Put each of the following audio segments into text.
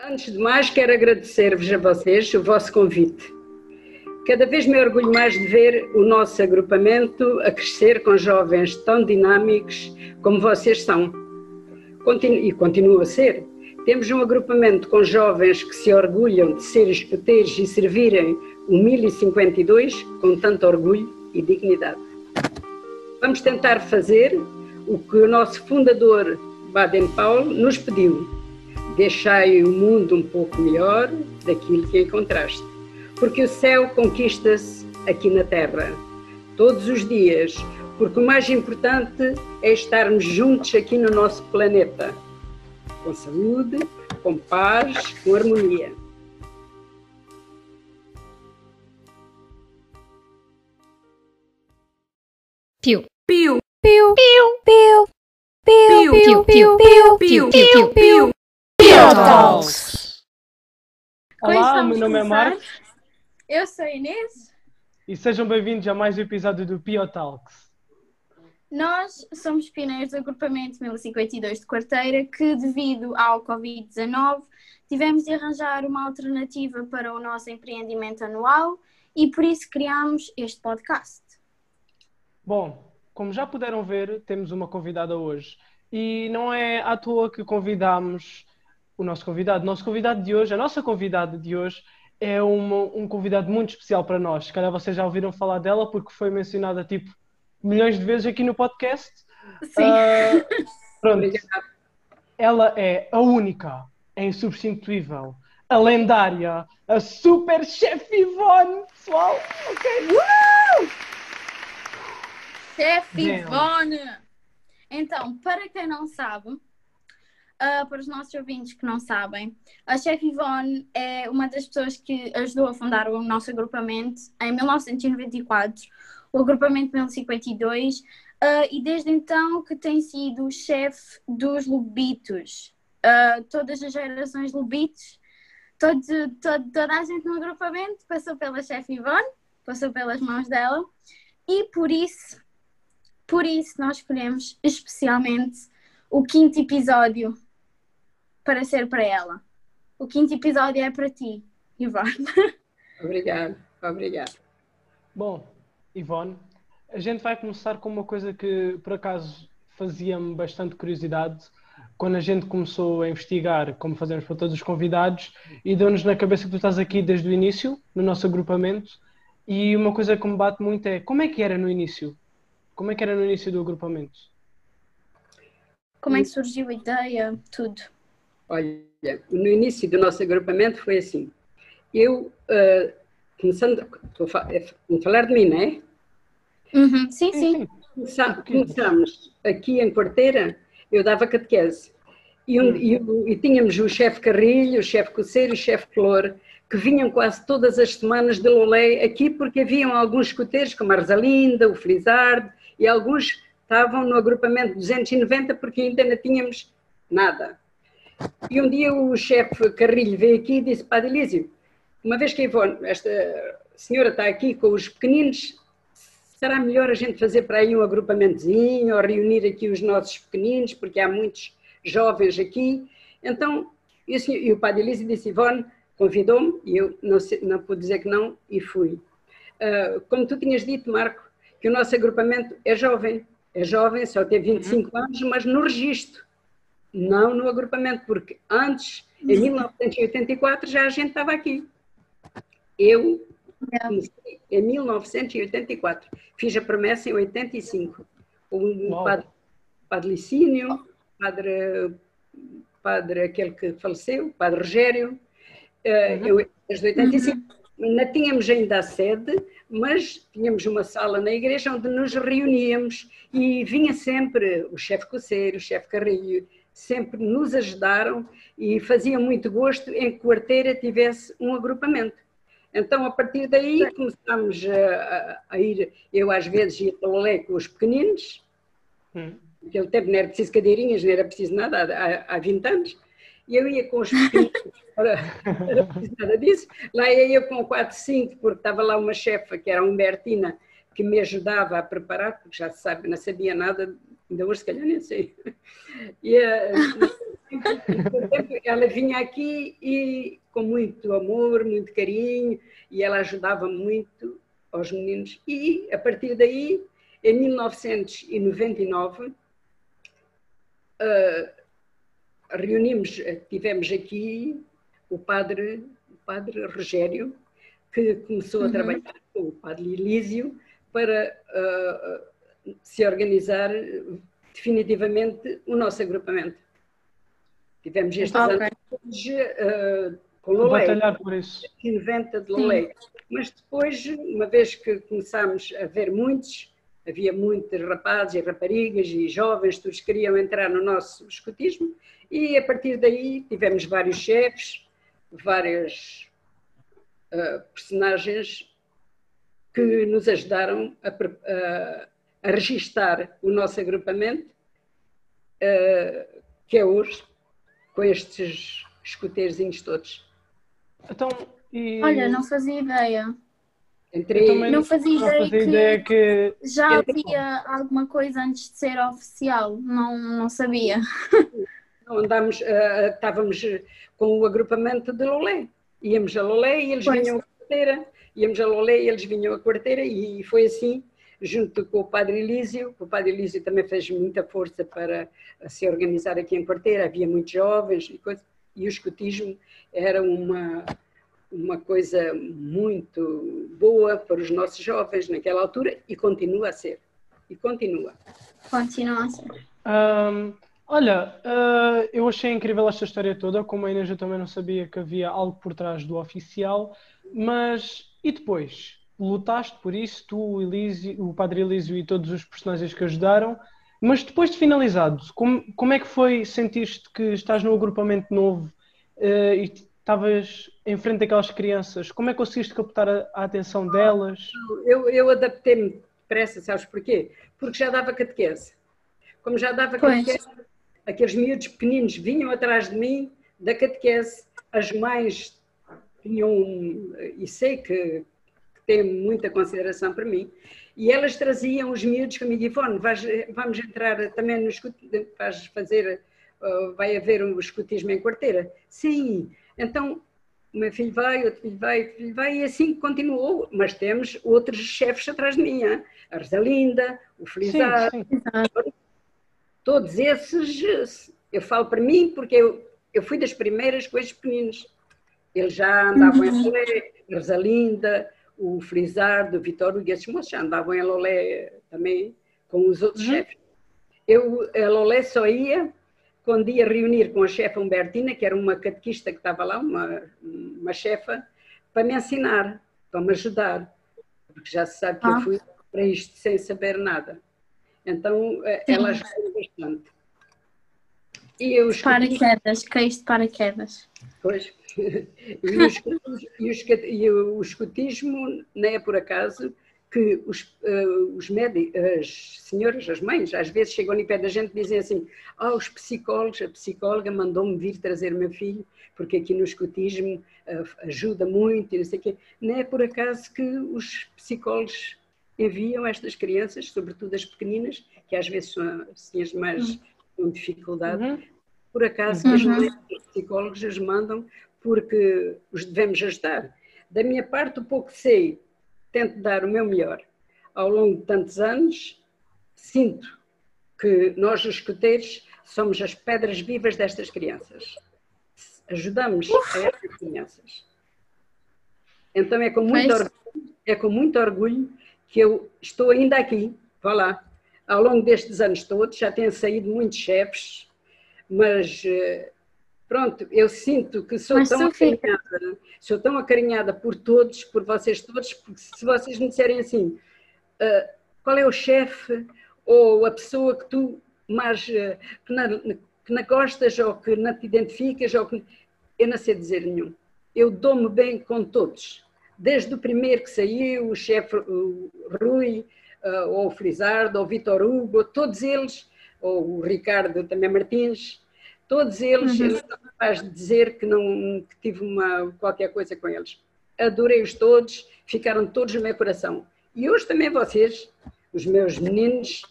Antes de mais, quero agradecer-vos a vocês o vosso convite. Cada vez me orgulho mais de ver o nosso agrupamento a crescer com jovens tão dinâmicos como vocês são. Continu e continua a ser. Temos um agrupamento com jovens que se orgulham de ser escuteiros e servirem o 1052 com tanto orgulho e dignidade. Vamos tentar fazer o que o nosso fundador Baden-Powell nos pediu: deixai o mundo um pouco melhor daquilo que encontraste. Porque o céu conquista-se aqui na terra, todos os dias, porque o mais importante é estarmos juntos aqui no nosso planeta, com saúde, com paz, com harmonia. Piu. Piu. Piu. Piu. Piu. Piu. Piu. Piu. Piu. Piu. Piu. Piu. Talks. Olá, meu nome é Marcos Eu sou a Inês. e sejam bem-vindos a mais um episódio do Pio Talks. Nós somos pioneiros do agrupamento 1052 de Quarteira que, devido ao Covid-19, tivemos de arranjar uma alternativa para o nosso empreendimento anual e por isso criámos este podcast. Bom, como já puderam ver, temos uma convidada hoje e não é à toa que convidamos o nosso convidado. O nosso convidado de hoje, a nossa convidada de hoje, é uma- um convidado muito especial para nós. Se calhar vocês já ouviram falar dela porque foi mencionada tipo milhões de vezes aqui no podcast. Sim. Ah, pronto. Ela é a única, a insubstituível, a lendária, a super chefe Ivone, pessoal. Ok? Chefe Damn. Ivone! Então, para quem não sabe, ah, para os nossos ouvintes que não sabem, a Chefe Ivone é uma das pessoas que ajudou a fundar o nosso agrupamento em 1994, o agrupamento 1052, ah, e desde então que tem sido chefe dos Lobitos. Ah, todas as gerações Lobitos, todo, todo- toda a gente no agrupamento passou pela Chefe Ivone, passou pelas mãos dela, e por isso por isso, nós escolhemos especialmente o quinto episódio para ser para ela. O quinto episódio é para ti, Ivone. Obrigada, obrigada. Bom, Ivone, a gente vai começar com uma coisa que por acaso fazia-me bastante curiosidade quando a gente começou a investigar, como fazemos para todos os convidados, e deu-nos na cabeça que tu estás aqui desde o início, no nosso agrupamento, e uma coisa que me bate muito é como é que era no início? Como é que era no início do agrupamento? Como é que surgiu a ideia? Tudo. Olha, no início do nosso agrupamento foi assim. Eu, ah, começando, estou a a falar de mim, não é? Uhum, Sim, sim. Começa- Começamos aqui em Quarteira, eu dava catequese. E, um- e o- e tínhamos o chefe Carrilho, o chefe Coceiro e o chefe Flor, que vinham quase todas as semanas de Lolé aqui, porque haviam alguns escuteiros, como a Rosalinda, o Frisard, e alguns estavam no agrupamento 290, porque ainda não tínhamos nada. E um dia o chefe Carrilho veio aqui e disse, Padre Elísio, uma vez que Ivone, esta senhora está aqui com os pequeninos, será melhor a gente fazer para aí um agrupamentozinho ou reunir aqui os nossos pequeninos, porque há muitos jovens aqui. Então, e o, senhor- e o padre Elísio disse, Ivone, convidou-me, e eu não, não pude dizer que não, e fui. Ah, como tu tinhas dito, Marco, que o nosso agrupamento é jovem, é jovem, só tem 25 anos, mas no registro, não no agrupamento, porque antes, em 1984, já a gente estava aqui. Eu comecei em 1984, fiz a promessa em 85. O Uau. padre, padre Licínio, padre, padre aquele que faleceu, padre Rogério, eh, Uhum. eu, desde 85. Não tínhamos ainda a sede, mas tínhamos uma sala na igreja onde nos reuníamos e vinha sempre o chefe Coceiro, o chefe Carrilho, sempre nos ajudaram e fazia muito gosto em que Quarteira tivesse um agrupamento. Então, a partir daí, começámos a, a- ir, eu às vezes ia para o Lolé com os pequeninos, Hum. naquele tempo não era preciso cadeirinhas, não era preciso nada, há, há 20 anos, e eu ia com os não era preciso nada disso, lá ia eu com 4, 5, porque estava lá uma chefa, que era a Humbertina, que me ajudava a preparar, porque já sabe, não sabia nada, ainda hoje se calhar nem sei. E, eh, ela vinha aqui e com muito amor, muito carinho, e ela ajudava muito aos meninos. E a partir daí, em 1999, uh, reunimos, tivemos aqui o padre, o padre Rogério, que começou a uhum. trabalhar com o padre Elísio para uh, se organizar definitivamente o nosso agrupamento. Tivemos estes ah, okay. anos uh, com batalhar por isso. 90 de Lolé. Mas depois, uma vez que começámos a ver muitos, havia muitos rapazes e raparigas e jovens, todos queriam entrar no nosso escotismo, e a partir daí tivemos vários chefes, várias uh, personagens que nos ajudaram a, a, a registar o nosso agrupamento, uh, que é hoje, com estes escuteiros todos. Então, e... Olha, não fazia ideia. Entrei... Não fazia, não ideia, fazia que ideia que já havia alguma coisa antes de ser oficial, não, não sabia. Andámos, uh, estávamos com o agrupamento de Lolé. Íamos a Lolé e eles pois. vinham a quarteira, íamos a Lolé e eles vinham a quarteira e foi assim, junto com o Padre Elísio. O Padre Elísio também fez muita força para se organizar aqui em quarteira, havia muitos jovens e coisas, e o escutismo era uma uma coisa muito boa para os nossos jovens naquela altura e continua a ser. E continua. Continua a ser. Um, olha, uh, eu achei incrível esta história toda, como a Inês eu também não sabia que havia algo por trás do oficial, mas e depois? Lutaste por isso, tu, o, Elísio, o Padre Elísio e todos os personagens que ajudaram, mas depois de finalizado, como, como é que foi sentir-te que estás num agrupamento novo uh, e estavas em frente daquelas crianças, como é que conseguiste captar a, a atenção delas? Eu, eu adaptei-me depressa, sabes porquê? Porque já dava catequese. Como já dava catequese, pois. aqueles miúdos pequeninos vinham atrás de mim da catequese, as mães tinham, e sei que, que têm muita consideração para mim, e elas traziam os miúdos comigo, Ivone, vais, vamos entrar também no escutismo, vais fazer, uh, vai haver um escutismo em quarteira? Sim, então, o meu filho vai, outro filho vai, outro filho vai, e assim continuou. Mas temos outros chefes atrás de mim, hein? a Rosalinda, o Felizar, todos esses, eu falo para mim porque eu, eu fui das primeiras com estes pequeninos. Eles já andavam uhum. em Lolé, a Rosalinda, o Felizardo, o Vitor Hugo, esses moços já andavam em Lolé também com os outros uhum. chefes. Eu, a Lolé só ia quando ia reunir com a chefa Humbertina, que era uma catequista que estava lá, uma, uma chefa, para me ensinar, para me ajudar, porque já se sabe que ah. eu fui para isto sem saber nada. Então, eh, Sim. ela ajudou bastante. E eu escutei... Paraquedas, caíste de paraquedas. Pois. e, o, e, o, e o escutismo não é por acaso que os, uh, os médicos, as senhoras, as mães, às vezes chegam ali pé da gente e dizem assim: Ah, oh, os psicólogos, a psicóloga mandou-me vir trazer o meu filho, porque aqui no escutismo uh, ajuda muito e não sei o quê. Não é por acaso que os psicólogos enviam estas crianças, sobretudo as pequeninas, que às vezes são assim, as mais uhum. com dificuldade, uhum. por acaso uhum. que os psicólogos as mandam porque os devemos ajudar. Da minha parte, o pouco sei tento dar o meu melhor. Ao longo de tantos anos, sinto que nós, os escuteiros, somos as pedras vivas destas crianças. Ajudamos Uf. a estas crianças. Então é com muito orgulho, é com muito orgulho que eu estou ainda aqui. Vá lá. Ao longo destes anos todos, já têm saído muitos chefes, mas eh, Pronto, eu sinto que sou Mas tão acarinhada, sou tão acarinhada por todos, por vocês todos, porque se vocês me disserem assim, uh, qual é o chefe ou a pessoa que tu mais uh, que, não, que não gostas ou que não te identificas, ou que, eu não sei dizer nenhum. Eu dou-me bem com todos, desde o primeiro que saiu, o chefe Rui, uh, ou o Frisardo, ou o Vitor Hugo, todos eles, ou o Ricardo também Martins, Todos eles, uhum. eu sou capaz de dizer que não que tive uma, qualquer coisa com eles. Adorei-os todos, ficaram todos no meu coração. E hoje também vocês, os meus meninos,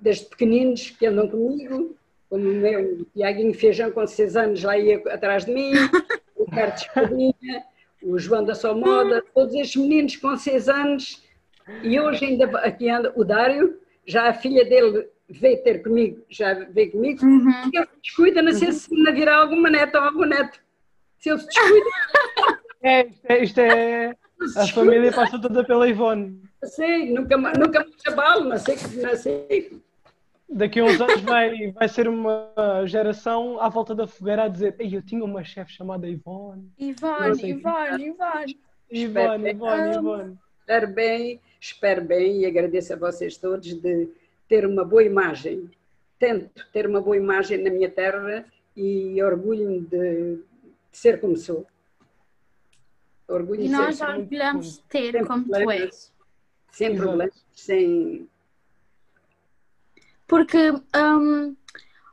desde pequeninos que andam comigo, como o meu Tiaguinho Feijão com seis anos lá ia atrás de mim, o Carlos Espadinha, o João da Só Moda, todos estes meninos com seis anos, e hoje ainda aqui anda o Dário, já a filha dele veio ter comigo, já veio comigo, Uhum. ele se descuida, não sei se ainda virá alguma neta ou algum neto. Se ele se descuida, É, isto é, isto é- A família passa toda pela Ivone. não sei, nunca, nunca mais abalo, não sei, não sei. Daqui a uns anos vai, vai ser uma geração à volta da fogueira a dizer Ei, eu tinha uma chefe chamada Ivone. Ivone. Ivone, Ivone. Ivone, Ivone. Ivone. Espero bem, espero bem e agradeço a vocês todos de ter uma boa imagem. Tento ter uma boa imagem na minha terra e orgulho-me de, de ser como sou. Orgulho E nós ser orgulhamos de ter Sem como tu és. sem problemas, sem. Porque, hum,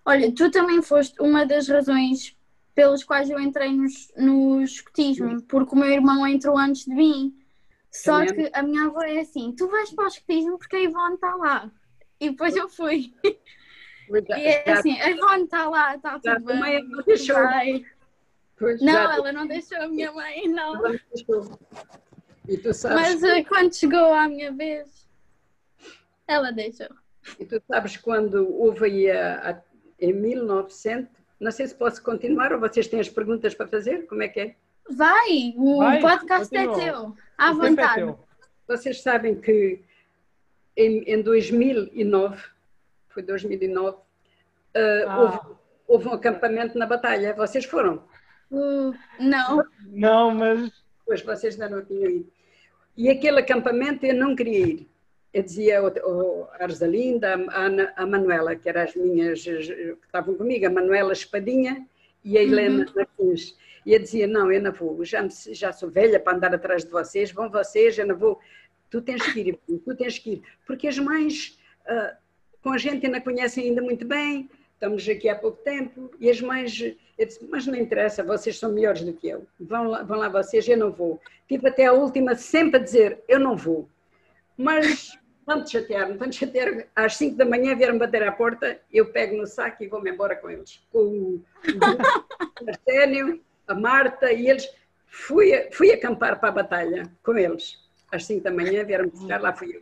olha, tu também foste uma das razões pelas quais eu entrei no, no escotismo, porque o meu irmão entrou antes de mim. Só que a minha avó é assim: tu vais para o escotismo porque a Ivone está lá. E depois eu fui. Já, E é assim: a Ivone está lá, está tudo bem. não deixou. pois, Não, já- ela não deixou a minha mãe, não. ela não deixou. E tu sabes, Mas eh, quando chegou à minha vez, ela deixou. e tu sabes quando houve aí a, a- em 1900, não sei se posso continuar ou vocês têm as perguntas para fazer, como é que é? Vai, o Vai, podcast é continua. teu. À O é vontade. teu. Vocês sabem que em, em 2009, foi 2009, eh, Ah. houve, houve um acampamento na Batalha. Vocês foram? Uh, não. Não, mas Pois vocês ainda não tinham ido. E aquele acampamento eu não queria ir. Eu dizia a Arzalinda, a, Ana- a Manuela, que eram as minhas eh, que estavam comigo, a Manuela Espadinha e a Helena Martins. E eu dizia: Não, eu não vou, já, já sou velha para andar atrás de vocês, vão vocês, eu não vou. Tu tens que ir, tu tens que ir. Porque as mães ah, com a gente ainda conhecem ainda muito bem, estamos aqui há pouco tempo, e as mães, eu disse, mas não interessa, vocês são melhores do que eu, vão lá, vão lá vocês, eu não vou. Tive até a última sempre a dizer, eu não vou. Mas tanto chatearam, tanto chatearam, às 5 da manhã vieram bater à porta, eu pego no saco e vou-me embora com eles. Com o, o a Marta e eles. Fui, fui acampar para a batalha com eles. Às 5 da manhã vieram buscar, lá fui eu.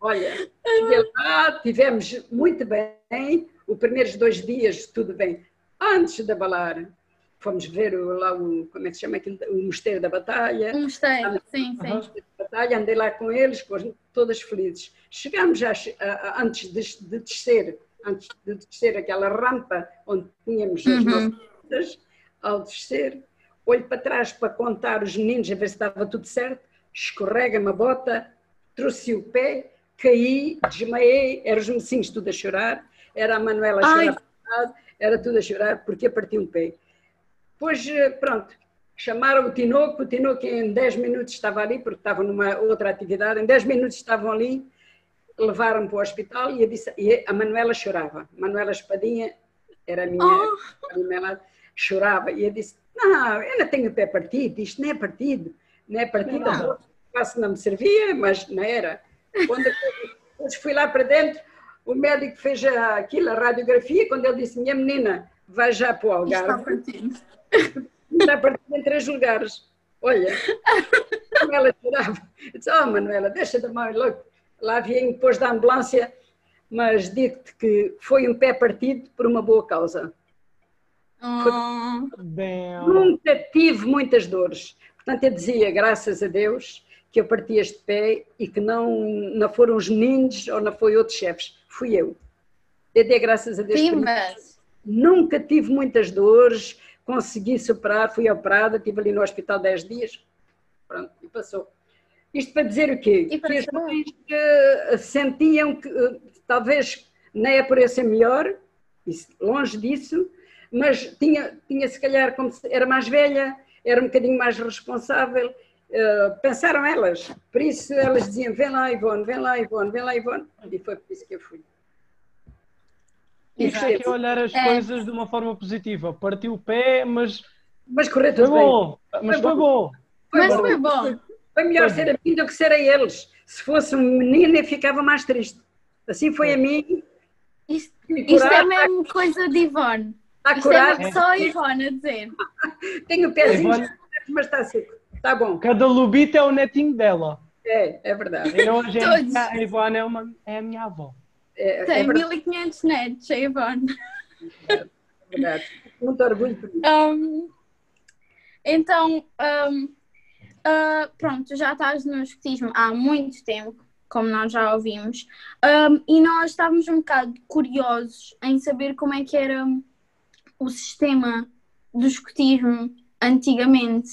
Olha, cheguei lá, tivemos muito bem, os primeiros dois dias tudo bem. Antes de abalar, fomos ver o- lá o, como é que se chama aquilo, o Mosteiro da Batalha, Um mosteiro, sim, sim. Aham. batalha, andei lá com eles, todas felizes. Chegámos a- a- antes de, de descer, antes de descer aquela rampa onde tínhamos as Uhum. nossas coisas, ao descer, olho para trás para contar os meninos, a ver se estava tudo certo, escorrega-me a bota, trouxe o pé, caí, desmaiei, eram os mocinhos tudo a chorar, era a Manuela a Ai. chorar, era tudo a chorar porque parti um pé. Depois, eh, pronto, chamaram o Tinoco, o Tinoco em 10 minutos estava ali, porque estava numa outra atividade, em 10 minutos estavam ali, levaram-me para o hospital e, disse, e a Manuela chorava. Manuela Espadinha era a minha, Oh. chorava, e eu disse, não, eu não tenho o pé partido, isto não é partido, não é partido, Não. a quase não me servia, mas não era. Quando eu depois fui lá para dentro, o médico fez a- aquilo, a radiografia, quando ele disse, minha menina, vai já para o Isto está Algarve, partido. está partido em três lugares. Olha, ela chorava. Eu disse, oh Manuela, deixa de mão logo. Lá vim depois da ambulância, mas digo-te que foi um pé partido por uma boa causa. Oh. Nunca tive muitas dores. Portanto, eu dizia, graças a Deus, que eu parti este pé e que não, não foram os meninos ou não foi outros chefes. Fui eu. Eu dei graças a Deus Sim, mas Nunca tive muitas dores, consegui superar, fui operada, estive ali no hospital 10 dias, pronto, e passou. Isto para dizer o quê? E que as mães eh, sentiam que eh, talvez não é por eu ser melhor, longe disso, mas tinha, tinha se calhar, como se- era mais velha, era um bocadinho mais responsável, eh, pensaram elas, por isso elas diziam, vem lá Ivone, vem lá Ivone, vem lá Ivone, e foi por isso que eu fui. Isto Exato. é que é olhar as É. coisas de uma forma positiva. Partiu o pé, mas Mas correu foi tudo bem. bom. Mas foi bom. mas bom. foi bom. Foi melhor Foi ser a mim do que ser a eles. Se fosse um menino, eu ficava mais triste. Assim foi a mim. Isto, isto é mesmo coisa de Ivone. Isto é coragem. mesmo só a Ivone a dizer. Tenho o pezinho, Ivone- mas está seco. Está bom. Cada lubita é o netinho dela. É, é verdade. E hoje é Todos. a Ivone é, uma, é a minha avó. É, é Tem verdade, 1500 netos, a Ivone. é verdade. Muito orgulho por isso. Um, então, um, ah, pronto, já estás no escotismo há muito tempo, como nós já ouvimos, Um, e nós estávamos um bocado curiosos em saber como é que era o sistema do escotismo antigamente.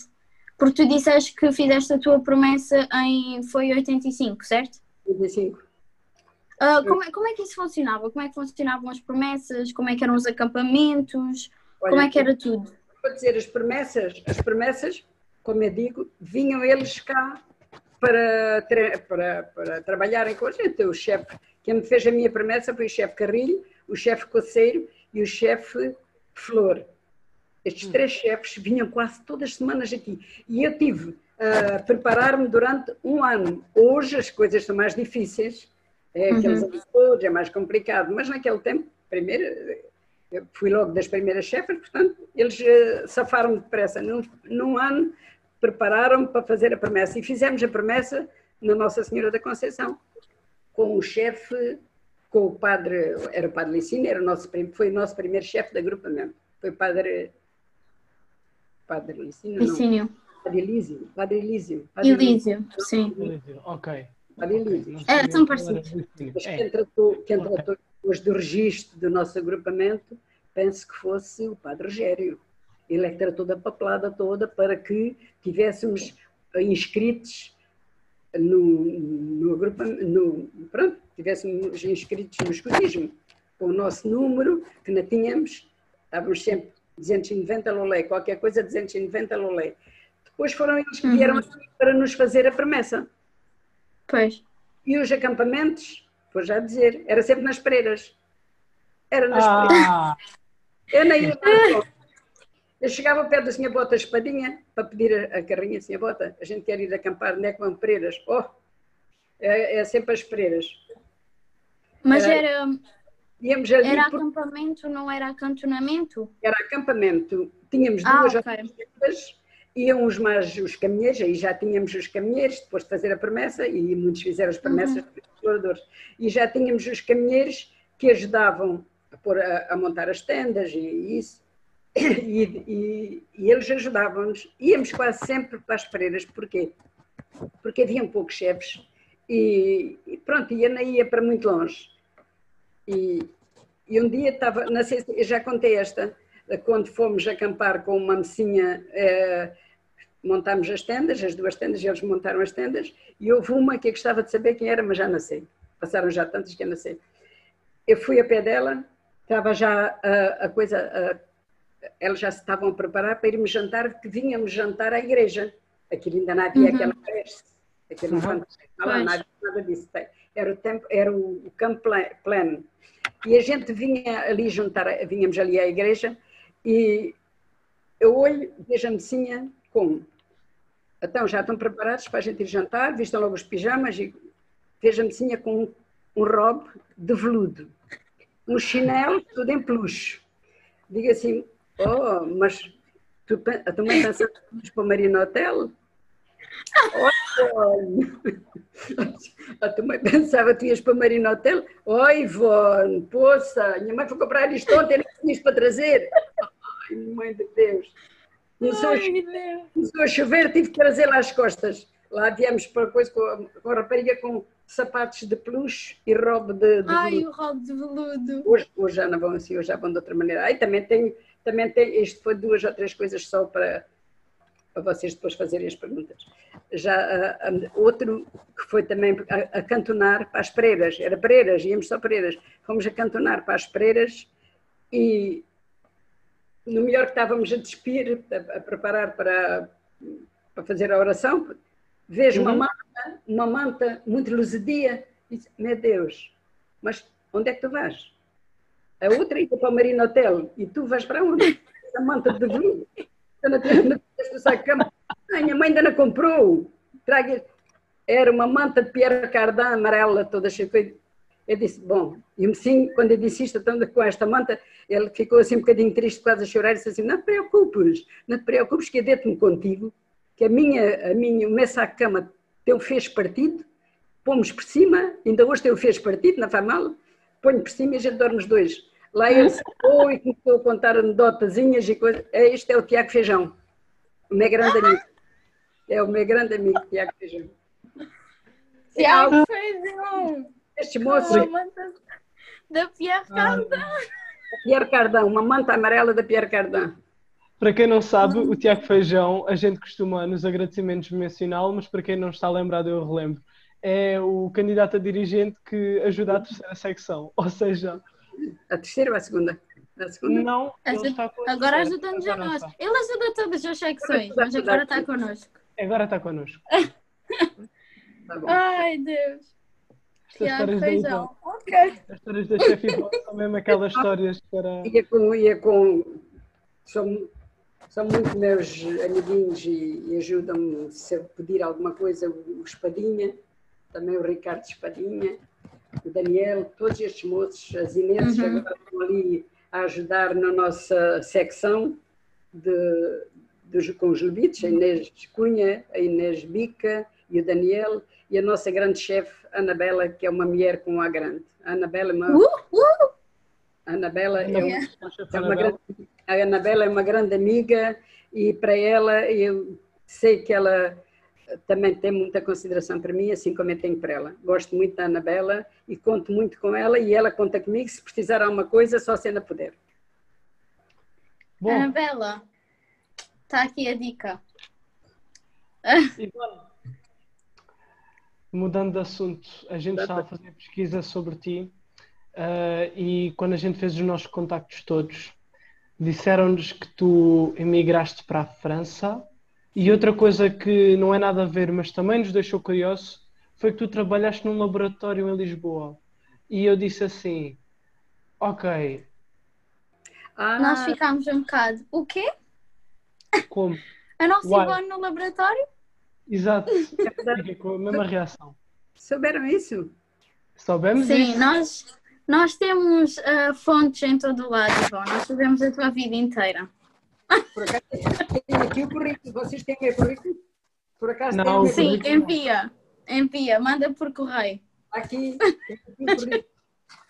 Porque tu disseste que fizeste a tua promessa em foi 85, certo? 25. Ah, como, é, como é que isso funcionava? Como é que funcionavam as promessas? Como é que eram os acampamentos? Olha, como é que era tudo? Vou dizer, as promessas, as promessas, como eu digo, vinham eles cá para, para, para trabalharem com a gente. O chefe, quem me fez a minha promessa foi o chefe Carrilho, o chefe Coceiro e o chefe Flor. Estes três chefes vinham quase todas as semanas aqui. E eu tive a preparar-me durante um ano. Hoje as coisas são mais difíceis, é aqueles anos todos, é mais complicado, mas naquele tempo, primeiro, fui logo das primeiras chefes, portanto, eles eh, safaram-me depressa. Num, num ano, prepararam-me para fazer a promessa. E fizemos a promessa na Nossa Senhora da Conceição, com o chefe, com o padre, era o padre Licínio, era o nosso, foi o nosso primeiro chefe de agrupamento. Foi o padre. Padre Licínio? Não, Ensino. padre Elísio. Padre Elísio. Padre Elísio, sim. Ok. Padre Elísio. É, são parecidos. Licínio. Mas É. quem tratou, quem tratou depois do registro do nosso agrupamento, penso que fosse o Padre Rogério. Ele é que tratou da papelada toda para que tivéssemos inscritos no, no agrupamento, no, pronto, tivéssemos inscritos no escutismo, com o nosso número, que não tínhamos, estávamos sempre 290 lolé, qualquer coisa 290 lolé. Depois foram eles que vieram aqui para nos fazer a promessa. Pois. E os acampamentos, vou já dizer, era sempre nas Pereiras. Era nas Pereiras. Ah, Eu nem ia. Eu chegava ao pé da Senhora Bota Espadinha para pedir a, a carrinha, Senhora Bota, a gente quer ir acampar, não é que vão Pereiras. Oh, é, é sempre as Pereiras. Mas Era- era, Íamos ali, era porque acampamento, não era acantonamento? era acampamento. Tínhamos Ah, duas ok. acampadas, iam os mais os caminheiros, aí já tínhamos os caminheiros, depois de fazer a promessa, e muitos fizeram as promessas dos exploradores. E já tínhamos os caminheiros que ajudavam a, pôr, a, a montar as tendas e isso. E, e- e eles ajudavam-nos. Íamos quase sempre para as Pereiras. Porquê? Porque haviam poucos chefes e, e pronto, ia, não ia para muito longe. E, e um dia estava, não sei se eu já contei esta, quando fomos acampar com uma mocinha, eh, montámos as tendas, as duas tendas, eles montaram as tendas, e houve uma que eu gostava de saber quem era, mas já não sei. Passaram já tantas que eu não sei. Eu fui a pé dela, estava já a, a coisa, a- elas já se estavam a preparar para irmos jantar, que vínhamos jantar à igreja. Aquilo ainda não havia aquela creche, aquele Uhum. não, havia nada disso. Era o, tempo, era o, campo pleno. E a gente vinha ali juntar, vinhamos ali à igreja e eu olho, vejo a mocinha com. Então, já estão preparados para a gente ir jantar, vistam logo os pijamas e vejo a mocinha com um, um robe de veludo, um chinelo, tudo em peluche. Digo assim, oh, mas tu, pe- a tua mãe pensa que vamos para o Marina Hotel? A tua mãe pensava que tu ias para o Marina Hotel? Oi, Ivone, poça, minha mãe foi comprar isto ontem, não tinha isto para trazer. Ai, mãe de Deus. Começou, a cho- começou a chover, tive que trazer lá as costas. Lá viemos para coisa com, a- com a rapariga com sapatos de peluche e robe de, de Ai, veludo. o rolo de veludo. Hoje, hoje já não vão assim, hoje já vão de outra maneira. Aí também tenho, também tenho, isto foi duas ou três coisas só para, para vocês depois fazerem as perguntas. Já ah, ah, outro que foi também a, a cantonar para as Pereiras, era Pereiras, íamos só Pereiras. Fomos a cantonar para as Pereiras e no melhor que estávamos a despir, a, a preparar para, para fazer a oração, vejo uma Uhum. manta, uma manta muito luzidia, e disse, meu Deus, mas onde é que tu vais? A outra ia para o Marino Hotel e tu vais para onde? A manta de tenho- não tenho esta cama. Ai, minha mãe ainda não comprou. Traga. Era uma manta de Pierre Cardin amarela, toda cheia de. Eu disse, bom, e o Messinho, quando eu disse isto, estando com esta manta, ele ficou assim um bocadinho triste, quase a chorar, e disse assim, não te preocupes, não te preocupes que eu deito-me contigo, que a minha, a minha, o meu saco de cama teu fez partido, pomos por cima, ainda hoje teu fez partido, não faz mal, ponho por cima e a gente dorme os dois. Lá ele sentou e começou a contar anedotazinhas e coisas. Este é o Tiago Feijão, o meu grande amigo. É o meu grande amigo, Tiago Feijão. Tiago Feijão! Este moço, Da Pierre Cardin. Pierre Cardin, uma manta amarela da Pierre Cardin. Para quem não sabe, o Tiago Feijão, a gente costuma nos agradecimentos mencioná-lo, mas para quem não está lembrado, eu relembro. É o candidato a dirigente que ajuda a terceira secção. Ou seja, A terceira ou a segunda? A segunda? não. ele Ajuda- está com- Agora ajuda-nos a nós. está. Ele ajuda todas as secções, mas agora está connosco. Agora está connosco. Tá. Ai, Deus. Estas Tiago histórias da. As histórias da chefe são mesmo aquelas histórias para. Ia com, ia com são, são muito meus amiguinhos e, e ajudam-me se eu pedir alguma coisa, o Espadinha, também o Ricardo Espadinha, o Daniel, todos estes moços, as Inês Uhum. agora estão ali a ajudar na nossa secção de, dos, com os a Inês Cunha, a Inês Bica e o Daniel, e a nossa grande chefe, Anabela, que é uma mulher com A grande. A Anabela é uma, Uh, uh. Anabela é uma, é uma grande, a Anabela é uma grande amiga e para ela eu sei que ela também tem muita consideração para mim, assim como eu tenho para ela. Gosto muito da Anabela e conto muito com ela e ela conta comigo se precisar de alguma coisa, só se ainda puder. Bom, Anabela, está aqui a dica. Mudando de assunto, a gente estava a fazer pesquisa sobre ti eh, e quando a gente fez os nossos contactos todos, disseram-nos que tu emigraste para a França e outra coisa que não é nada a ver, mas também nos deixou curioso, foi que tu trabalhaste num laboratório em Lisboa. E eu disse assim, ok, Ah, Nós ficámos um bocado. O quê? como? A nossa Uai. Ivone no laboratório? Exato, é com a mesma reação. souberam isso? Soubemos Sim, isso? nós, nós temos ah, fontes em todo o lado, Ivone. Nós sabemos a tua vida inteira. Por acaso tenho aqui o currículo. Vocês têm o currículo? Por acaso Não, têm o meu Sim, currículo? envia. Envia, manda por correio. Aqui, aqui o currículo.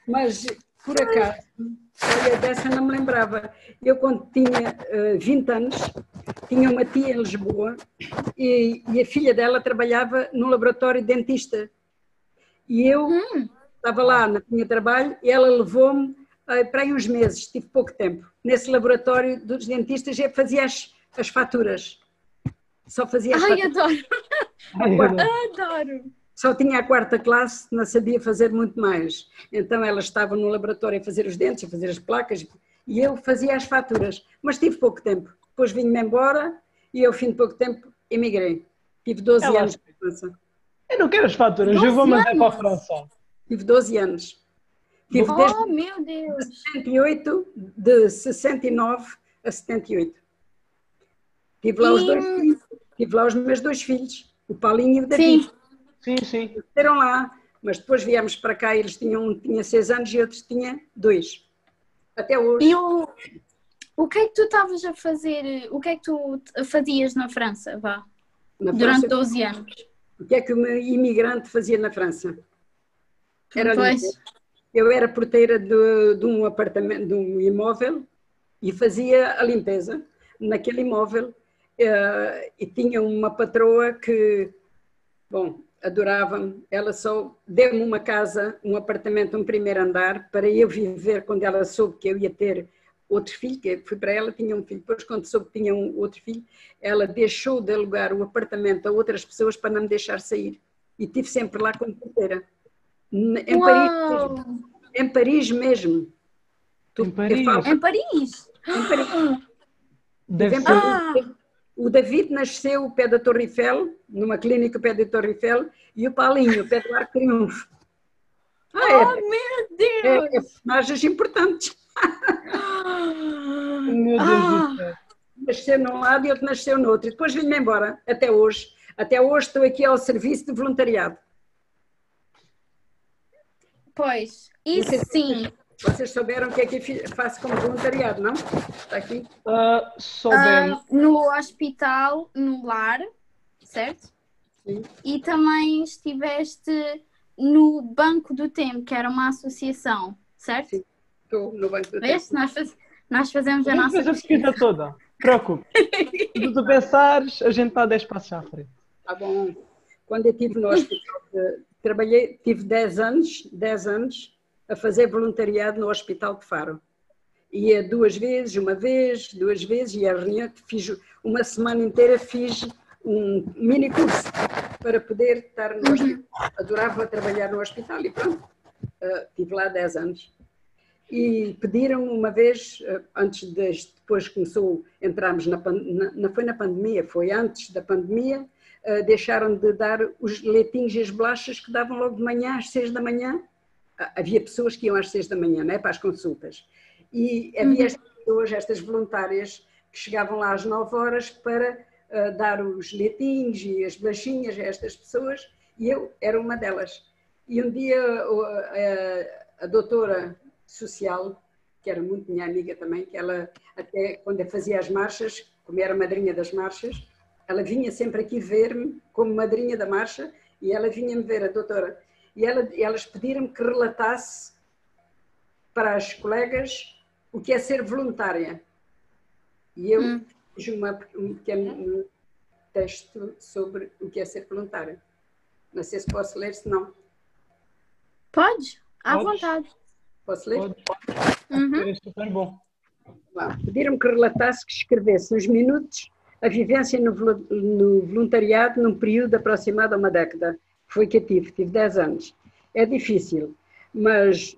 Mas, por acaso, olha, dessa não me lembrava. Eu, quando tinha eh, 20 anos, tinha uma tia em Lisboa e, e a filha dela trabalhava no laboratório de dentista. E eu estava lá, não tinha trabalho, e ela levou-me eh, para aí uns meses, tive pouco tempo. Nesse laboratório dos dentistas, eu fazia as, as faturas. Só fazia as Ai, faturas. adoro, adoro. Só tinha a quarta classe, não sabia fazer muito mais. Então ela estava no laboratório a fazer os dentes, a fazer as placas, e eu fazia as faturas. Mas tive pouco tempo. Depois vim-me embora e ao fim de pouco tempo emigrei. Tive 12 Ela- anos na França. Eu não quero as faturas, eu vou 12 mandar para a anos? França. Tive 12 anos. Tive desde Oh, meu Deus. 68, de 69 a 78. Tive lá os dois filhos, tive lá os meus dois filhos, o Paulinho e o David. Sim. Sim, sim. Nasceram lá, mas depois viemos para cá, eles tinham um tinha seis anos e outros tinha dois. Até hoje. E o, o que é que tu estavas a fazer? O que é que tu fazias na França, vá? Na Durante França, 12 anos. o que é que uma imigrante fazia na França? Era Pois. limpeza. Eu era porteira de, de um apartamento, de um imóvel e fazia a limpeza naquele imóvel. eh, e tinha uma patroa que, bom, adorava-me. Ela só deu-me uma casa, um apartamento, um primeiro andar, para eu viver quando ela soube que eu ia ter outro filho, que fui para ela, tinha um filho. Depois, quando soube que tinha um outro filho, ela deixou de alugar o apartamento a outras pessoas para não me deixar sair. E estive sempre lá como porteira. Em Paris Uau! Em Paris mesmo. Tu- Em Paris? Em Paris? em Paris. Deve Em ser. Paris. O David nasceu pé da Torre Eiffel, numa clínica pé da Torre Eiffel, e o Paulinho, pé do Arco Triunfo. Ah, Oh, meu é, é, é Deus! personagens importantes. Meu Deus Ah. do céu. Nasceu num lado e outro nasceu no outro. E depois vim-me embora, até hoje. Até hoje estou aqui ao serviço de voluntariado. Pois, isso Vocês- sim. Vocês souberam o que é que fi- faço como voluntariado, não? Está aqui? Soubemos. Ah, no hospital, no lar, certo? Sim. E também estiveste no Banco do Tempo, que era uma associação, certo? Sim. Estou no banco do Vês? tempo. Nós, faz- nós fazemos a nossa fez a pesquisa toda. Preocupe. Se tu pensares, a gente está 10 passos à frente. Tá bom. Quando eu estive no hospital, de- trabalhei, tive 10 anos, 10 anos a fazer voluntariado no Hospital de Faro. Ia duas vezes, uma vez, duas vezes, e a reunião, fiz uma semana inteira, fiz um mini curso para poder estar no hospital. Adorava trabalhar no hospital e pronto. Uh, tive lá 10 anos. E pediram uma vez, uh, antes de, depois começou, entramos na, na, não foi na pandemia, foi antes da pandemia, deixaram de dar os leitinhos e as bolachas que davam logo de manhã, às seis da manhã. Ah, Havia pessoas que iam às seis da manhã, né, para as consultas. E havia estas pessoas, estas voluntárias, que chegavam lá às nove horas para ah, dar os leitinhos e as bolachinhas a estas pessoas, e eu era uma delas. E um dia a, a doutora social, que era muito minha amiga também, que ela até quando fazia as marchas, como era madrinha das marchas, ela vinha sempre aqui ver-me como madrinha da marcha e ela vinha-me ver, a doutora. E ela, elas pediram-me que relatasse para as colegas o que é ser voluntária. E eu Hum. fiz uma, um pequeno texto sobre o que é ser voluntária. Não sei se posso ler, se não. Podes? À Podes. vontade. Posso ler? Pode, Uhum. pode. É super bom. Pediram-me que relatasse, que escrevesse nos minutos a vivência no, volu- no voluntariado num período aproximado a uma década. Foi que eu tive, tive 10 anos. É difícil, mas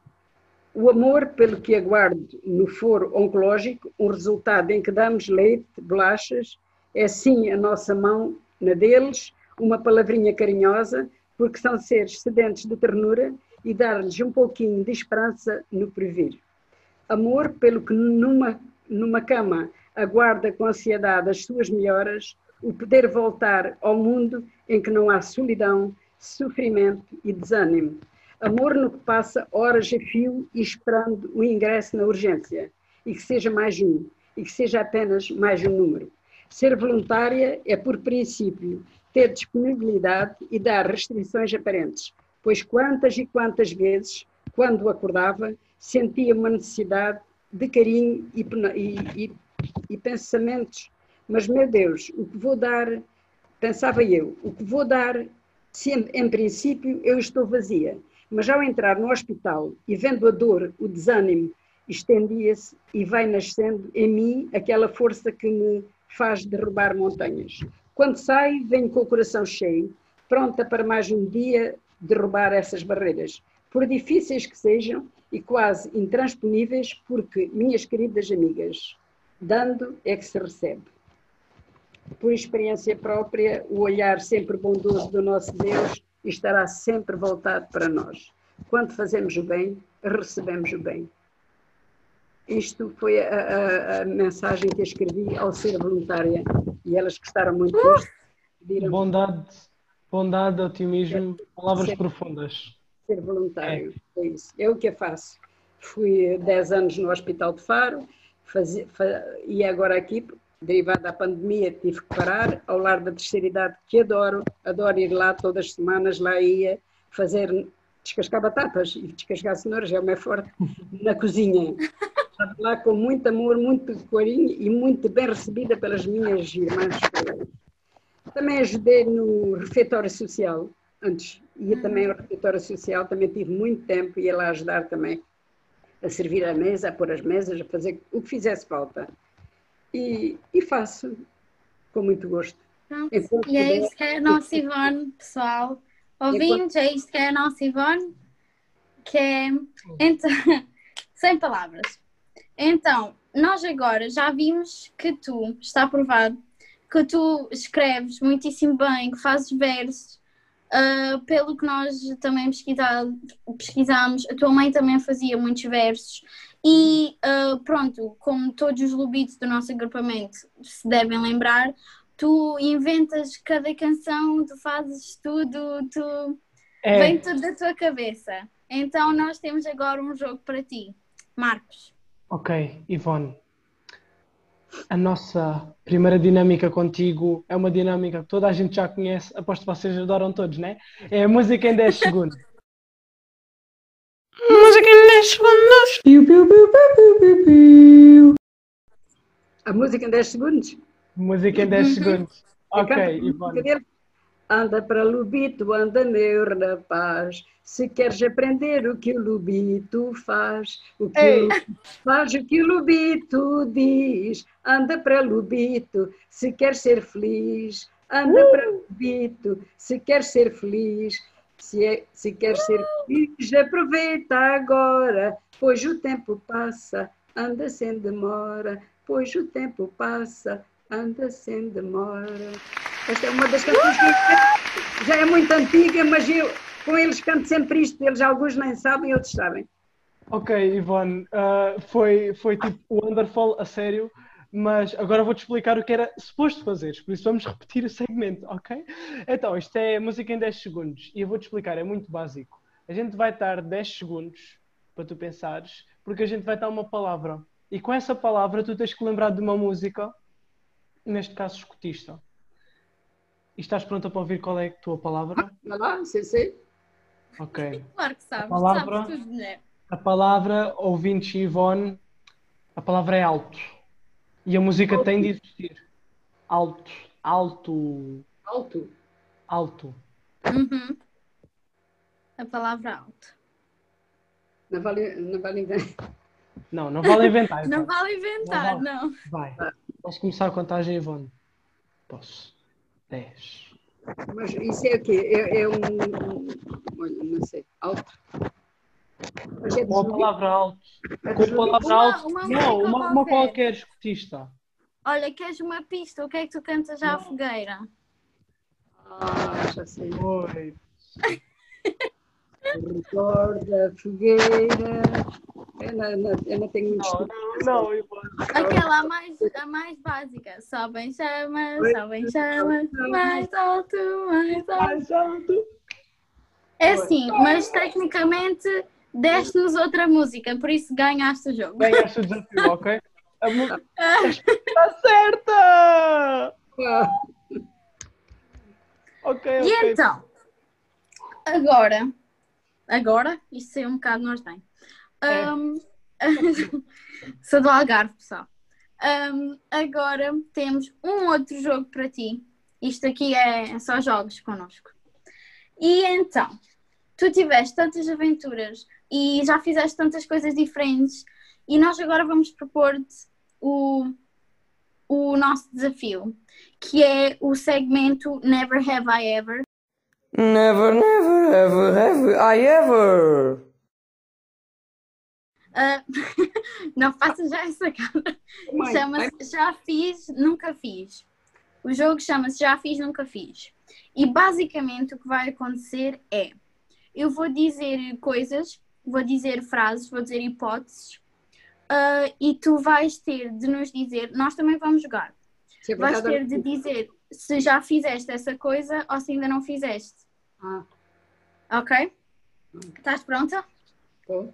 o amor pelo que aguardo no foro oncológico, um resultado em que damos leite, bolachas, é sim a nossa mão na deles, uma palavrinha carinhosa, porque são seres sedentes de ternura e dar-lhes um pouquinho de esperança no porvir amor pelo que numa, numa cama aguarda com ansiedade as suas melhoras, o poder voltar ao mundo em que não há solidão, sofrimento e desânimo. Amor no que passa horas a fio e esperando o ingresso na urgência, e que seja mais um, e que seja apenas mais um número. Ser voluntária é, por princípio, ter disponibilidade e dar restrições aparentes, pois quantas e quantas vezes, quando acordava, sentia uma necessidade de carinho e, e- e- e pensamentos. Mas, meu Deus, o que vou dar, pensava eu, o que vou dar, se em, princípio eu estou vazia. Mas ao entrar no hospital e vendo a dor, o desânimo, estendia-se e vai nascendo em mim aquela força que me faz derrubar montanhas. Quando saio, venho com o coração cheio, pronta para mais um dia derrubar essas barreiras, por difíceis que sejam e quase intransponíveis, porque, minhas queridas amigas, dando é que se recebe. Por experiência própria, o olhar sempre bondoso do nosso Deus estará sempre voltado para nós. Quando fazemos o bem, recebemos o bem. Isto foi a, a- a mensagem que eu escrevi ao ser voluntária e elas gostaram muito disto. Pediram Bondade, bondade, otimismo, palavras Sim. profundas. ser voluntário. É isso. É o que eu faço. Fui 10 anos no Hospital de Faro, fazia, e agora aqui, derivado da pandemia, tive que parar. Ao lar da terceira idade, que adoro, adoro ir lá todas as semanas, lá ia fazer, descascar batatas e descascar cenouras, é o meu forte, na cozinha. Estava lá com muito amor, muito carinho e muito bem recebida pelas minhas irmãs. Também ajudei no refeitório social, antes. Ia também ao refeitório social, também tive muito tempo, ia lá ajudar também a servir a mesa, a pôr as mesas, a fazer o que fizesse falta. E, e faço com muito gosto. Enquanto E é isso que é a nossa Ivone, pessoal. Ouvintes, é isto que é a nossa Ivone. Que é. Então, sem palavras. Então, nós agora já vimos que tu, está provado, que tu escreves muitíssimo bem, que fazes versos. Ah, pelo que nós também pesquisamos, a tua mãe também fazia muitos versos. E ah, pronto, como todos os lobitos do nosso agrupamento se devem lembrar, tu inventas cada canção, tu fazes tudo, tu É, vem tudo da tua cabeça. Então nós temos agora um jogo para ti. Marcos. Ok, Ivone. A nossa primeira dinâmica contigo é uma dinâmica que toda a gente já conhece, aposto que vocês adoram todos, né? É a música em 10 segundos. Música em 10 segundos. Piu, piu, piu, piu, piu, piu, piu. A música em 10 segundos? Música em 10 segundos. Ok, Ivone. Anda para Lubito, anda meu rapaz. Se queres aprender o que o Lubito faz, o que Ei. o faz, o que o Lubito diz. Anda para Lubito, se queres ser feliz. Anda para Lubito, se queres ser feliz. Se, é, se queres ser feliz, aproveita agora, pois o tempo passa, anda sem demora, pois o tempo passa, anda sem demora. Esta é uma das canções que já é muito antiga, mas eu com eles canto sempre isto, eles alguns nem sabem, outros sabem. Ok, Ivone, ah, foi, foi tipo wonderful, a sério, mas agora vou-te explicar o que era suposto fazeres, por isso vamos repetir o segmento, ok? Então, isto é música em 10 segundos e eu vou-te explicar, é muito básico. A gente vai dar 10 segundos para tu pensares, porque a gente vai dar uma palavra e com essa palavra tu tens que lembrar de uma música, neste caso escutista. E estás pronta para ouvir qual é a tua palavra? Vai lá, sei, sei. Ok. Claro que sabes. palavra. Sabes tudo, mulher. A palavra, ouvintes e Ivone, a palavra é alto. E a música tem de existir. Alto, alto, Alto. alto. Uhum. A palavra alto. Não vale, não vale ninguém. Não, não vale inventar. Não Ivone. vale inventar, Não não. Vai. Posso começar a contagem, Ivone? Posso. 10. Mas isso é o quê? É, é um, um- olha, não sei, alto. Mas é Com a palavra alto. É de Com a Júlio? palavra Uma- alto. uma não, uma, uma qualquer. qualquer escutista. Olha, queres uma pista? O que é que tu cantas já à fogueira? Ah, já sei. Oi. Recorda a fogueira. Eu não, não, eu não tenho muito Não, não, não, Ivone. Aquela a mais, a mais básica. Sobem chamas, sobem chamas, mais alto, mais alto. Mais alto. É assim, mas tecnicamente deste-nos outra música, por isso ganhaste o jogo. Ganhaste o desafio, ok? A música está certa! Ah, Ok, E ok. então, agora, agora, isto saiu um bocado nós tem. É. sou do Algarve, pessoal. Ahm, agora temos um outro jogo para ti. Isto aqui é só jogos connosco. E então, tu tiveste tantas aventuras e já fizeste tantas coisas diferentes e nós agora vamos propor-te o, o nosso desafio, que é o segmento Never Have I Ever. Never, never, ever, have I ever. Ah, não faças já essa cara. Chama-se Já Fiz, Nunca Fiz. O jogo chama-se Já Fiz, Nunca Fiz. E basicamente o que vai acontecer é: eu vou dizer coisas, vou dizer frases, vou dizer hipóteses, ah, e tu vais ter de nos dizer. Nós também vamos jogar. é Vais ter de dizer se já fizeste essa coisa ou se ainda não fizeste. Ah, Ok? Estás pronta? tô.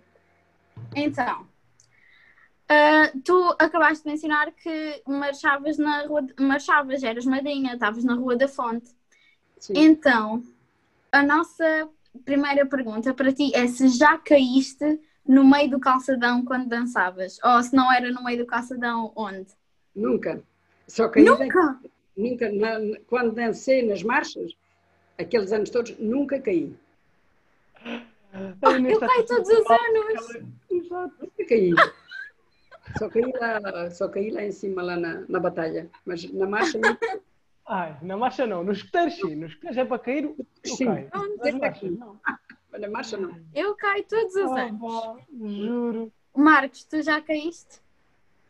Então, ah, tu acabaste de mencionar que marchavas na rua, de- marchavas, eras madrinha, estavas na Rua da Fonte. Sim. Então, a nossa primeira pergunta para ti é se já caíste no meio do calçadão quando dançavas? Ou se não era no meio do calçadão, onde? Nunca. Só caí Nunca! Nunca na- quando dancei nas marchas, aqueles anos todos, nunca caí. Oh, eu caio todos os anos! Nunca caí. Só caí lá, só caí lá em cima, lá na, na batalha. Mas na marcha nunca. Ai, na marcha não, nos escuteiros sim, nos escuteiros é para cair, eu Sim. caio. Onde Nas marchas não. Na marcha não. Eu caio todos os Ah, anos. vá, juro. Marcos, tu já caíste?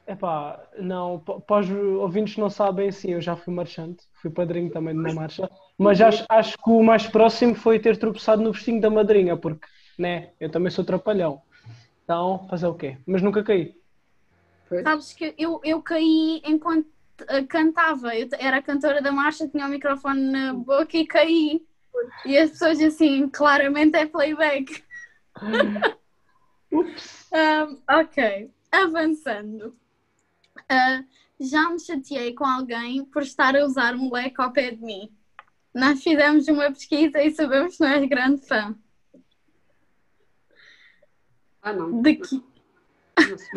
Epá, não, para os ouvintes não sabem, sim, eu já fui marchante, fui padrinho também de uma marcha, mas acho, acho que o mais próximo foi ter tropeçado no vestinho da madrinha, porque, né, eu também sou trapalhão. Então, fazer o quê? Mas nunca caí. Foi? Sabes que eu, eu caí enquanto eh, cantava. Eu era a cantora da marcha, tinha o microfone na boca e caí. E as pessoas assim, claramente é playback. Ups. Um, ok, avançando. Ah, já me chateei com alguém por estar a usar um leque ao pé de mim. Nós fizemos uma pesquisa e sabemos que não és grande fã. Ah, não. De que...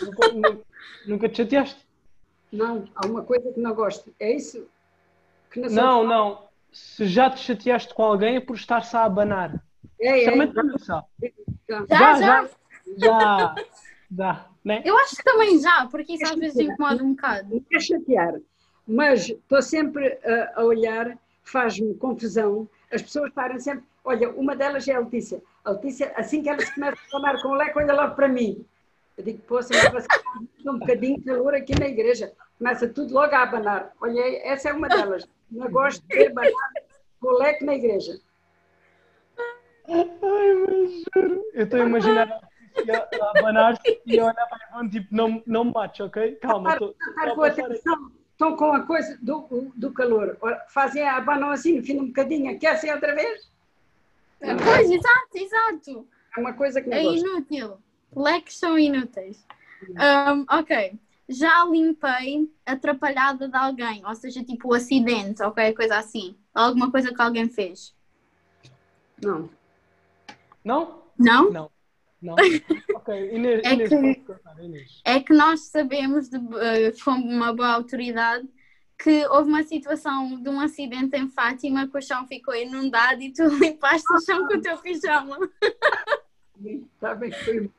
Nunca, nunca- nunca te chateaste? Não, há uma coisa que não gosto. É isso que não Não, não. Se já te chateaste com alguém é por estar-se a abanar. É, é. Já. Já, Já, já. Já. Né? Eu acho que também já, porque isso às vezes incomoda um bocado. Não quer chatear, mas estou sempre a, a olhar, faz-me confusão. As pessoas param sempre. Olha, uma delas é a Letícia. A Letícia, assim que ela se começa a falar com o leque, olha logo para mim. Eu digo, poxa, mas um bocadinho de calor aqui na igreja. Começa tudo logo a abanar. Olha, essa é uma delas. Não gosto de ver abanar com o leque na igreja. Ai, mas juro. Eu estou a imaginar a Letícia a abanar-se e a olhar para a Ivone, tipo, não, não me mates, ok? Calma, estou com a a atenção, estão com a coisa do, do calor. Fazem, abanam assim, fim um bocadinho, aquecem outra vez. É uma- Pois, exato, exato. é uma coisa que não É gosto. inútil. Leques são inúteis. Um, ok. Já limpei atrapalhada de alguém, ou seja, tipo acidente ou qualquer coisa assim. Alguma coisa que alguém fez. Não. Não? Não? Não. Não? Ok, Inês, É Inês, que- Inês. É que nós sabemos, de, eh, como uma boa autoridade, que houve uma situação de um acidente em Fátima que o chão ficou inundado e tu limpaste o chão com o teu pijama. Está bem, foi,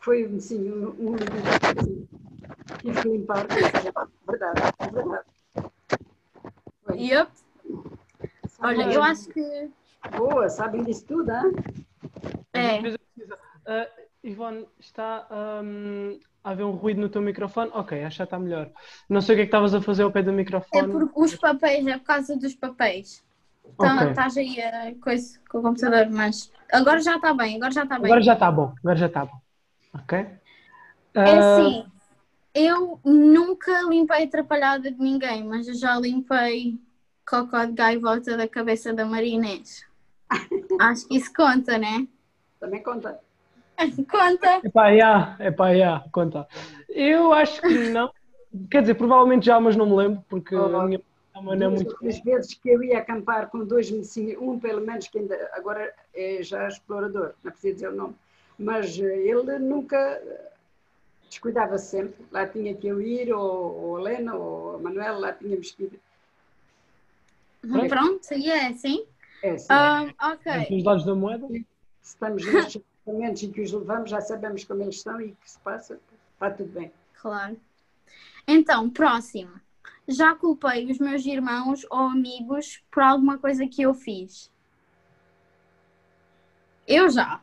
foi sim, um, um assim, tive que limpar. Verdade, é verdade. Foi. Yep. Sabem Olha, eu acho que. Boa, sabem disso tudo, hein? É. Pesquisa. Ah, Ivone, está hum, a haver um ruído no teu microfone? Ok, acho que já está melhor. Não sei o que é que estavas a fazer ao pé do É microfone. por os papéis, é por causa dos papéis. Tá- Ok. Estás aí a coisa com o computador, mas agora já está bem, agora já está bem. Agora já está bom, agora já está bom. Ok? É Ah, assim, eu nunca limpei atrapalhada de ninguém, mas eu já limpei cocó de gaivota da cabeça da Marinês. Acho que isso conta, né? Também conta. Conta. Epá, já, epá, já, conta. Eu acho que não. Quer dizer, provavelmente já, mas não me lembro, porque Oh, a minha mãe não é muito. As vezes que eu ia acampar com dois medicinos, um pelo menos que ainda agora é já explorador, não precisa dizer o nome, mas ele nunca descuidava-se sempre. Lá tinha que eu ir, ou, ou a Helena, ou a Manuela, lá tínhamos que ir. Pronto, e é assim. É assim, Ah, ok. Nos lados da moeda? estamos nestes momentos em que os levamos, já sabemos como eles são e o que se passa, está tudo bem. Claro. Então, próximo. Já culpei os meus irmãos ou amigos por alguma coisa que eu fiz? Eu já.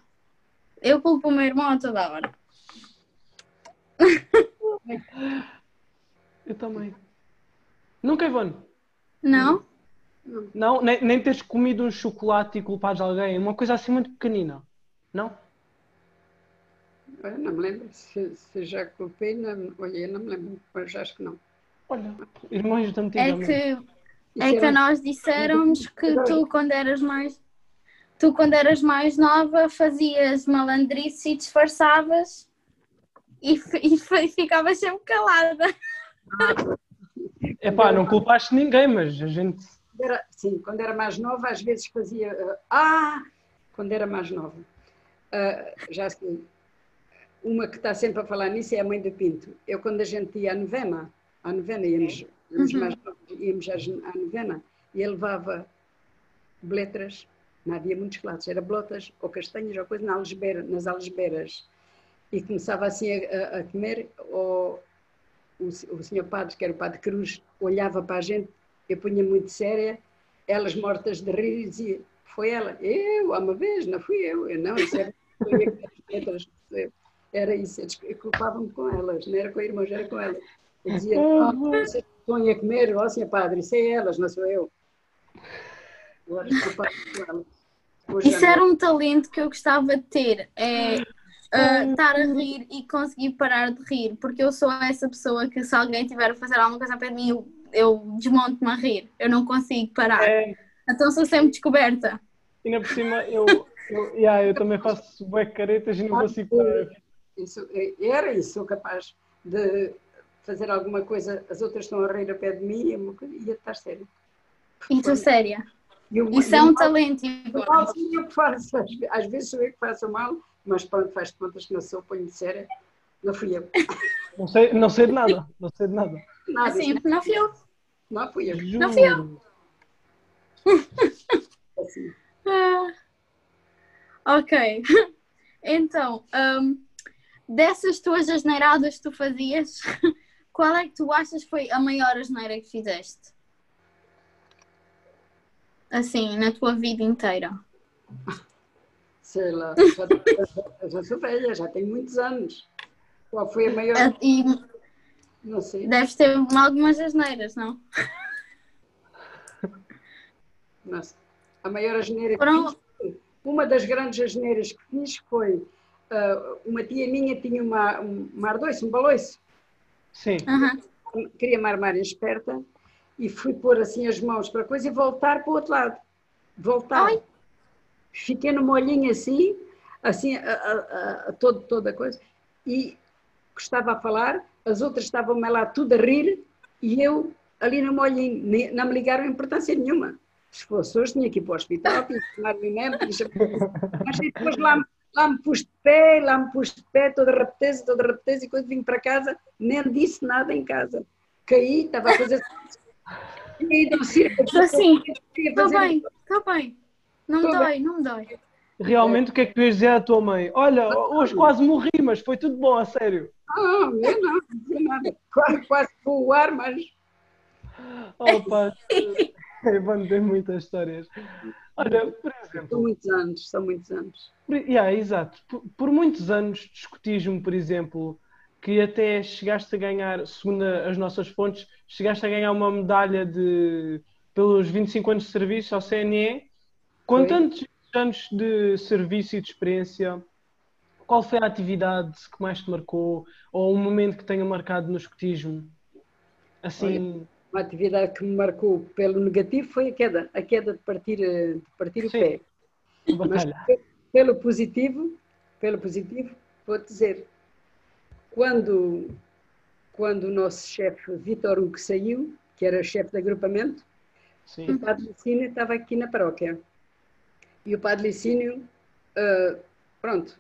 Eu culpo o meu irmão a toda hora. Eu também. Nunca, Ivone. Não? Não, nem, nem teres comido um chocolate e culpares alguém, uma coisa assim muito pequenina. Não? Não me lembro se, se já culpei, não, olha, eu não me lembro, mas acho que não. Olha, irmãos de É antigamente. que, Isso é que era- a nós disseram-nos que tu, quando eras mais. Tu, quando eras mais nova, fazias malandrice e disfarçavas e, e f- ficavas sempre calada. Epá, não culpaste ninguém, mas a gente. Era- sim, quando era mais nova, às vezes fazia. eh, Ah! Quando era mais nova. Ah, já sei. Uma que está sempre a falar nisso é a mãe do Pinto. Eu, quando a gente ia à novena, à novena íamos, íamos Uhum. mais novos, íamos à novena, e ele levava letras, não havia muitos chocolates, era blotas ou castanhas ou coisa na algesbeira, nas algesbeiras. E começava assim a, a- comer, ou o, o senhor padre, que era o padre Cruz, olhava para a gente, eu punha muito séria, elas mortas de rir e dizia, foi ela, eu, há uma vez, não fui eu, eu não, isso eu era isso, eu culpava-me com elas, não era com irmãos, era com elas. Eu dizia, não, vocês estão a comer, ó senhor padre, isso é elas, não sou eu. Agora culpava-me com elas. Hoje Isso já era um talento que eu gostava de ter. É ah, estar a rir e conseguir parar de rir. Porque eu sou essa pessoa que se alguém tiver a fazer alguma coisa para mim, eu, eu desmonto-me a rir. Eu não consigo parar. É, Então sou sempre descoberta. ainda por cima, eu, Eu, yeah, eu também faço bué caretas e não consigo parar. Isso, era isso, sou capaz de fazer alguma coisa, as outras estão a rir a pé de mim e uma coisa- ia estar sério. E tu, séria? E Isso e é um talento, Ivone. mal sou eu que faço, às às vezes sou eu que faço mal, mas pronto, faz de contas que não sou, ponho de séria, não fui eu. Não sei, não sei de nada, não sei de nada. Nada, Assim, não fui eu. não fui eu. Não fui eu. Juro. Assim. Ah, ok. Então, hum, dessas tuas asneiradas que tu fazias, qual é que tu achas foi a maior asneira que fizeste? Assim, na tua vida inteira. Sei lá, já, já- já sou velha, já tenho muitos anos. Qual foi a maior? Ah, E Não sei. deves ter algumas asneiras, não? Sei. A maior asneira que Foram- fiz, uma das grandes asneiras que fiz foi uma tia minha tinha uma, um- uma ardoice, um baloiço, Sim. Aham. queria me armar em esperta e fui pôr assim as mãos para a coisa e voltar para o outro lado. Voltar. Ai. Fiquei no molhinho assim, assim, a, a- a- todo, toda a coisa, e estava a falar, as outras estavam-me lá tudo a rir e eu ali no molhinho, nem- não me ligaram importância nenhuma. Se fosse hoje, tinha que ir para o hospital, tinha que tomar que- mas depois lá, me- lá me pus de pé, lá me pus de pé, toda rapeteza, toda rapeteza, e quando vim para casa, nem disse nada em casa. Caí, estava a fazer. Caí um circo. Estou assim, Queria estou bem, estou bem. Não me dói, não me dói. Realmente, o que é que tu ias dizer à tua mãe? Olha, hoje quase morri, mas foi tudo bom, a sério. Não, eu não, não dizia nada. Quase, quase vou o ar, mas Opa, Ivan tem muitas histórias. Olha, por são exemplo, muitos anos, são muitos anos. por, yeah, exato. Por, por muitos anos discutismo, por exemplo, que até chegaste a ganhar, segundo as nossas fontes, chegaste a ganhar uma medalha de pelos 25 anos de serviço ao CNE. Com tantos anos de serviço e de experiência, qual foi a atividade que mais te marcou ou um momento que tenha marcado no escotismo? Assim, Uma atividade que me marcou pelo negativo foi a queda, a queda de partir, eh, de partir o pé. Mas pelo positivo, pelo positivo, vou dizer, quando, quando o nosso chefe Vitor Hugo saiu, que era chefe de agrupamento, Sim. o Padre Licínio estava aqui na paróquia. E o Padre Licínio, ah, pronto,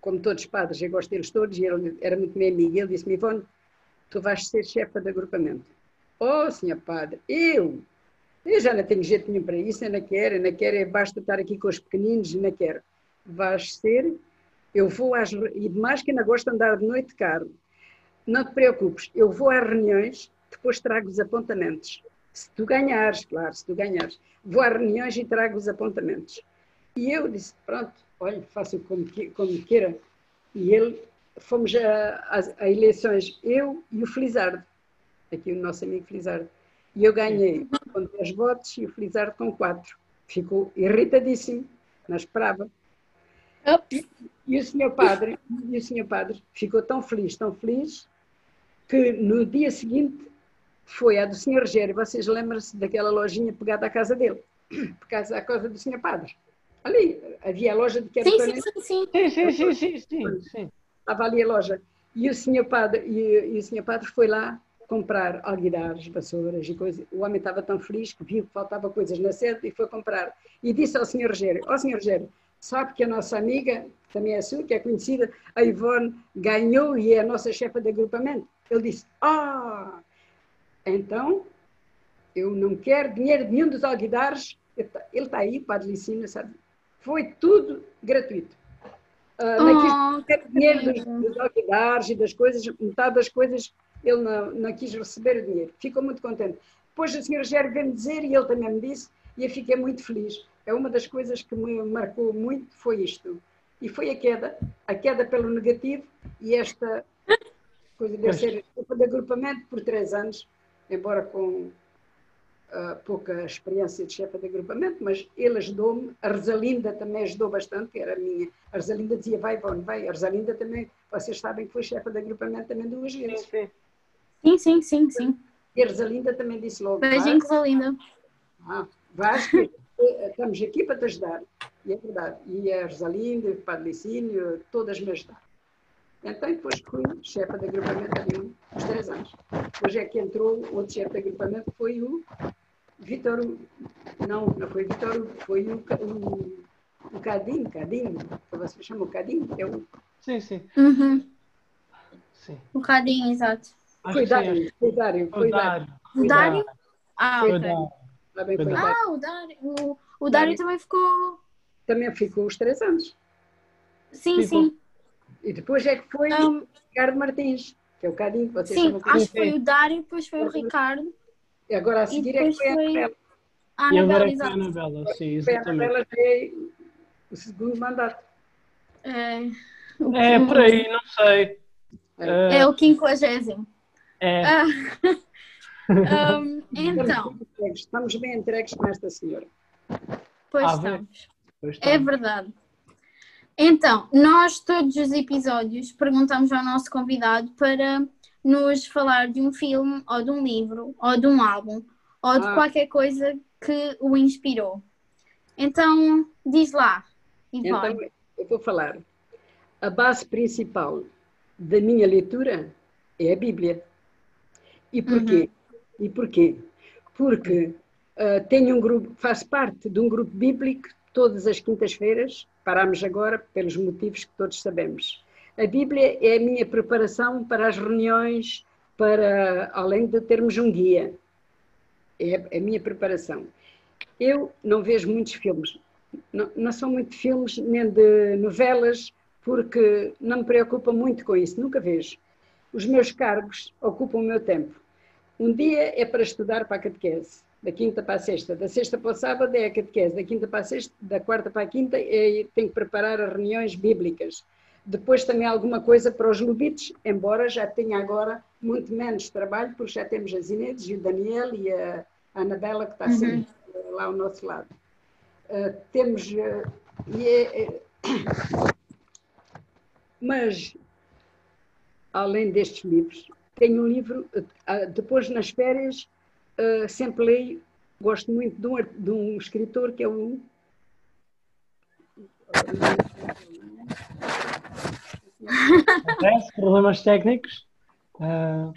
como todos os padres, eu gosto deles todos, e ele era muito meu amigo, ele disse-me, Ivone, tu vais ser chefe de agrupamento. Oh, senhor padre, eu? Eu já não tenho jeito nenhum para isso, eu não quero, eu não quero, é basta estar aqui com os pequeninos, eu não quero. Vais ser, eu vou às, e demais que ainda gosto de andar de noite de carro. Não te preocupes, eu vou às reuniões, depois trago os apontamentos. Se tu ganhares, claro, se tu ganhares. Vou às reuniões e trago os apontamentos. E eu disse, pronto, olha, faço como, que- como queira. E ele, fomos a, a- a eleições, eu e o Felizardo, aqui o nosso amigo Felizardo. E eu ganhei com 10 votos e o Felizardo com 4. Ficou irritadíssimo, não esperava. Ups. E o senhor padre, e o senhor padre ficou tão feliz, tão feliz, que no dia seguinte foi à do senhor Rogério. Vocês lembram-se daquela lojinha pegada à casa dele? Por causa da casa do senhor padre. Ali, havia a loja de que era Sim, para- sim, sim, sim. Sim, sim, sim, sim, sim, sim. estava ali a loja. E o senhor padre, e, e o senhor padre foi lá comprar alguidares, vassouras e coisas. O homem estava tão feliz que viu que faltava coisas na sede e foi comprar. E disse ao senhor Rogério, ó senhor Rogério, sabe que a nossa amiga, que também é sua, que é conhecida, a Ivone, ganhou e é a nossa chefa de agrupamento. Ele disse, ah, então eu não quero dinheiro de nenhum dos alguidares. Ele está aí, o padre Licina, sabe? Foi tudo gratuito. Não quis Oh, dinheiro dos, dos alguidares e das coisas, metade das coisas ele não, não quis receber o dinheiro. Ficou muito contente. Depois a senhora Gério veio-me dizer, e ele também me disse, e eu fiquei muito feliz. É uma das coisas que me marcou muito, foi isto. E foi a queda, a queda pelo negativo, e esta coisa de ser chefe de agrupamento por três anos, embora com ah, pouca experiência de chefe de agrupamento, mas ele ajudou-me. A Rosalinda também ajudou bastante, que era a minha. A Rosalinda dizia, vai, Ivone, vai. A Rosalinda também, vocês sabem que foi chefe de agrupamento também duas vezes. sim. Sim, sim, sim, sim. E a Rosalinda também disse logo, Beijinho, Rosalinda. ah, que eh, estamos aqui para te ajudar. E é verdade. E a Rosalinda, o Padre Licínio, todas me ajudaram. Então, depois fui chefe de agrupamento ali uns três anos. Depois é que entrou outro chefe de agrupamento, foi o Vitor. Não, não foi o Vitor, foi o, o, o Cadinho, Cadinho, que você chama o Cadinho, é o, Sim, sim. Uhum. sim. Um bocadinho, exato. Acho foi que sim, Dário, acho foi Dário, que foi foi Dário. Dário. O Dário? Ah, Foi ok. Dário. Ah, o Dário. O, o Dário também ficou. Também ficou os três anos. Sim, Ficou. sim. E depois é que foi o Um, Ricardo Martins, que é o Cadinho, que vocês sim, acho que foi o Dário, depois foi o Ricardo. E agora a seguir é que depois foi a Anabela. A E agora Anabela, é que foi a. Anabela, sim, Foi a exatamente. Anabela é o segundo mandato. É, É, por aí, não sei. É. é o quinquagésimo. É, Ah, um, então, Estamos bem entregues, Estamos com esta senhora. pois Ah, estamos. pois É está. verdade. Então, nós todos os episódios perguntamos ao nosso convidado para nos falar de um filme, ou de um livro, ou de um álbum, ou de Ah. qualquer coisa que o inspirou. Então, diz lá, Ivone. Então, eu vou falar. A base principal da minha leitura é a Bíblia. E porquê? E porquê? Porque ah, tenho um grupo, faço parte de um grupo bíblico todas as quintas-feiras, paramos agora pelos motivos que todos sabemos. A Bíblia é a minha preparação para as reuniões, para além de termos um guia. É a minha preparação. Eu não vejo muitos filmes, não, não são muito filmes nem de novelas, porque não me preocupa muito com isso, nunca vejo. Os meus cargos ocupam o meu tempo. Um dia é para estudar para a catequese, da quinta para a sexta, da sexta para o sábado é a catequese, da quinta para a sexta, da quarta para a quinta é, tenho que preparar as reuniões bíblicas. Depois também alguma coisa para os lobitos, embora já tenha agora muito menos trabalho, porque já temos as Inês e o Daniel e a Anabela que está sempre eh, lá ao nosso lado. Uh, temos. uh, e é- mas, além destes livros, tenho um livro. uh, uh, depois, nas férias, uh, sempre leio. Gosto muito de um, de um escritor que é o. Acontece, problemas técnicos. Ah,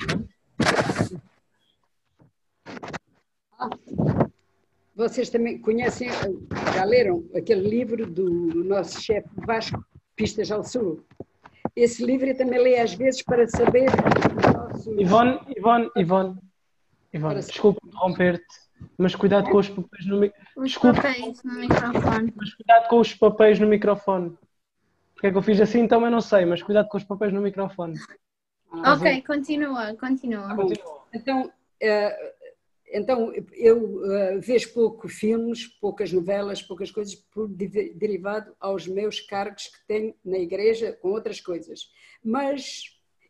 Vocês também conhecem, uh, já leram aquele livro do nosso chefe Vasco, Pistas ao Sul. Esse livro eu também leio às vezes para saber. Ivone, Ivone, Ivone, Ivone, desculpa interromper-te, mas cuidado com os papéis no mi- Os Desculpa. papéis no microfone. mas cuidado com os papéis no microfone. Porque é que eu fiz assim, também não sei, mas cuidado com os papéis no microfone. Ah, Ok, continua, continua. Então, eh, então eu eh, vejo pouco filmes, poucas novelas, poucas coisas, por de- derivado aos meus cargos que tenho na igreja com outras coisas. Mas,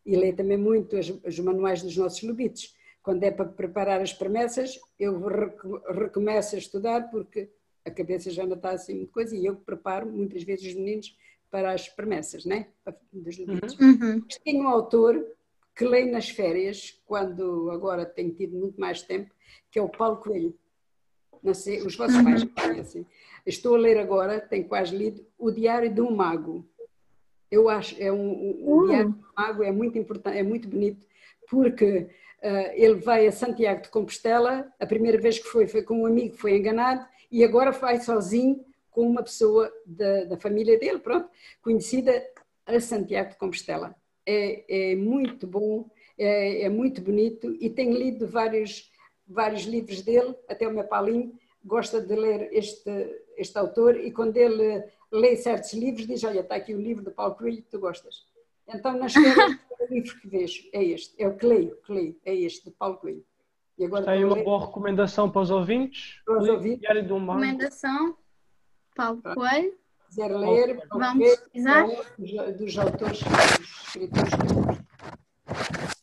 e leio também muito os manuais dos nossos lobitos. Quando é para preparar as promessas, eu reco- recomeço a estudar porque a cabeça já não está assim muito coisa e eu preparo muitas vezes os meninos para as promessas, né? Dos lobitos. Uhum. Mas Tenho um autor que leio nas férias, quando agora tenho tido muito mais tempo, que é o Paulo Coelho. Não sei, os vossos pais conhecem. Estou a ler agora, tenho quase lido, O Diário de um Mago. Eu acho, é um, um- Uh. Diário de um Mago é muito importante, é muito bonito, porque ah, ele vai a Santiago de Compostela, a primeira vez que foi, foi com um amigo, foi enganado, e agora vai sozinho com uma pessoa da, da família dele, pronto, conhecida a Santiago de Compostela. É, é muito bom, é, é muito bonito e tenho lido vários, vários livros dele, até o meu Paulinho gosta de ler este, este autor e quando ele lê certos livros diz, olha, está aqui o livro do Paulo Coelho que tu gostas. Então nas férias o livro que vejo é este, é o que leio, que leio, é este, de Paulo Coelho. E agora Está aí uma ler- boa recomendação para os ouvintes. Para os ouvintes. Diário um Mago. Recomendação: Paulo Coelho. quiser ler, Vamos pesquisar. um dos, autores, dos escritores que eu gosto.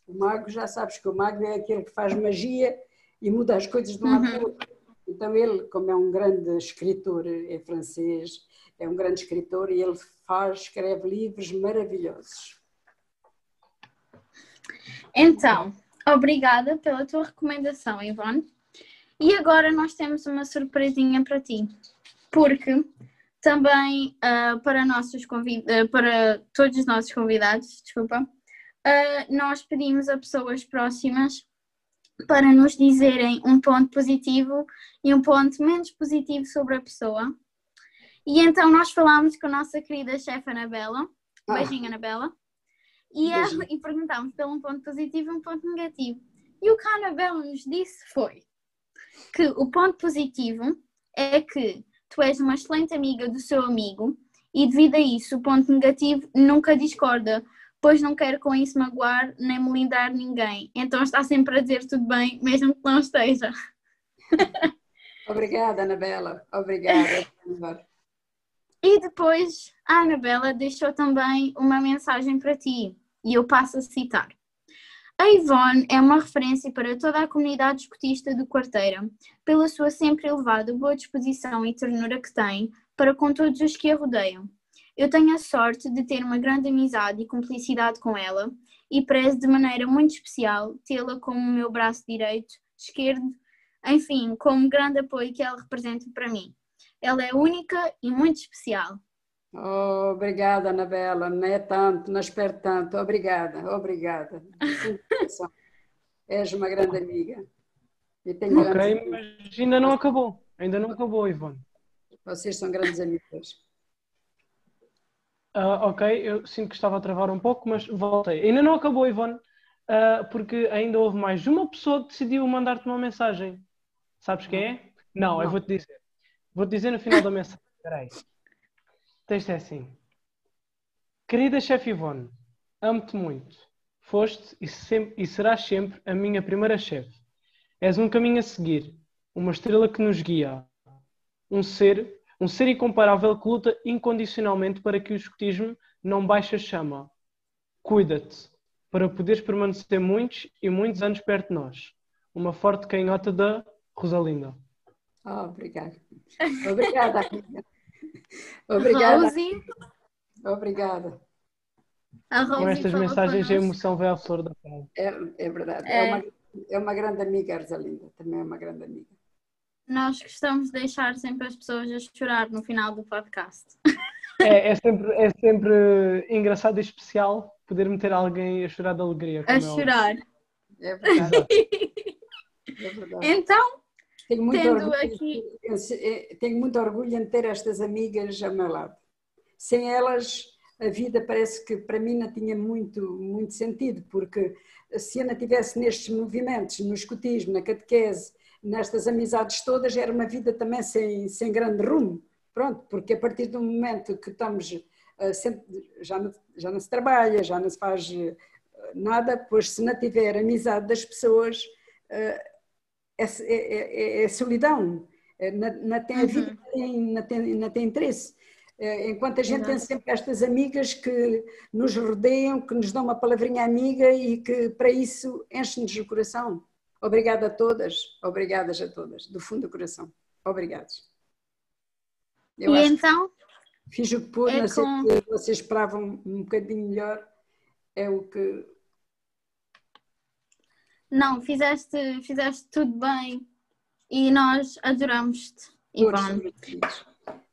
O mago, já sabes que o mago é aquele que faz magia e muda as coisas de um lado para o outro. Então ele, como é um grande escritor, é francês, é um grande escritor e ele faz, escreve livros maravilhosos. Então, obrigada pela tua recomendação, Ivone. E agora nós temos uma surpresinha para ti. Porque Também uh, para, nossos convid... Uh, para todos os nossos convidados, desculpa, uh, nós pedimos a pessoas próximas para nos dizerem um ponto positivo e um ponto menos positivo sobre a pessoa. E então nós falámos com a nossa querida chefe Anabela, ah. beijinho Anabela, e, ela, e perguntámos pelo um ponto positivo e um ponto negativo. E o que a Anabela nos disse foi que o ponto positivo é que tu és uma excelente amiga do seu amigo e devido a isso o ponto negativo nunca discorda, pois não quero com isso magoar nem melindrar ninguém. Então está sempre a dizer tudo bem, mesmo que não esteja. Obrigada, Anabela. Obrigada. e depois a Anabela deixou também uma mensagem para ti e eu passo a citar. A Ivone é uma referência para toda a comunidade escotista do Quarteira, pela sua sempre elevada boa disposição e ternura que tem para com todos os que a rodeiam. Eu tenho a sorte de ter uma grande amizade e cumplicidade com ela e prezo de maneira muito especial tê-la como meu braço direito, esquerdo, enfim, como grande apoio que ela representa para mim. Ela é única e muito especial. Oh, obrigada, Anabela. Não é tanto, não espero tanto. Obrigada, obrigada. És uma grande amiga. ok, mas ainda não acabou. Ainda não acabou, Ivone. Vocês são grandes amigas. Uh, ok, eu sinto que estava a travar um pouco, mas voltei. Ainda não acabou, Ivone, uh, porque ainda houve mais uma pessoa que decidiu mandar-te uma mensagem. Sabes quem é? Não, não. eu vou-te dizer. Vou-te dizer no final da mensagem. Espera aí. O texto é assim. Querida chefe Ivone, amo-te muito. Foste e, sempre, e serás sempre a minha primeira chefe. És um caminho a seguir, uma estrela que nos guia, um ser um ser incomparável que luta incondicionalmente para que o escotismo não baixe a chama. Cuida-te, para poderes permanecer muitos e muitos anos perto de nós. Uma forte canhota da Rosalinda. Oh, obrigada. Obrigada, amiga. Obrigada. Obrigada. Com estas mensagens, a emoção vai à flor da pele. É, é verdade. É. é. uma, é uma grande amiga, a Rosalinda. Também é uma grande amiga. Nós gostamos de deixar sempre as pessoas a chorar no final do podcast. É, é, sempre, é sempre engraçado e especial poder meter alguém a chorar de alegria. A é chorar. É verdade. é verdade. Então, tenho muito, tendo orgulho, aqui... Eh, tenho muito orgulho em ter estas amigas ao meu lado. Sem elas, a vida parece que para mim não tinha muito, muito sentido, porque se eu não estivesse nestes movimentos, no escutismo, na catequese, nestas amizades todas era uma vida também sem, sem grande rumo. Pronto, porque a partir do momento que estamos uh, sempre, já, não, já não se trabalha, já não se faz uh, nada, pois se não tiver amizade das pessoas, uh, é, é, é, solidão. Não, não, tem a vida, uhum. não, tem, não tem interesse. Enquanto a gente Exato. tem sempre estas amigas que nos rodeiam, que nos dão uma palavrinha amiga e que para isso enchem-nos o coração. Obrigada a todas, obrigadas a todas, do fundo do coração. Obrigados. Eu e então? Fiz o que pude, é sei com... vocês esperavam um bocadinho melhor, é o que. Não, fizeste, fizeste tudo bem e nós adoramos-te, Ivone.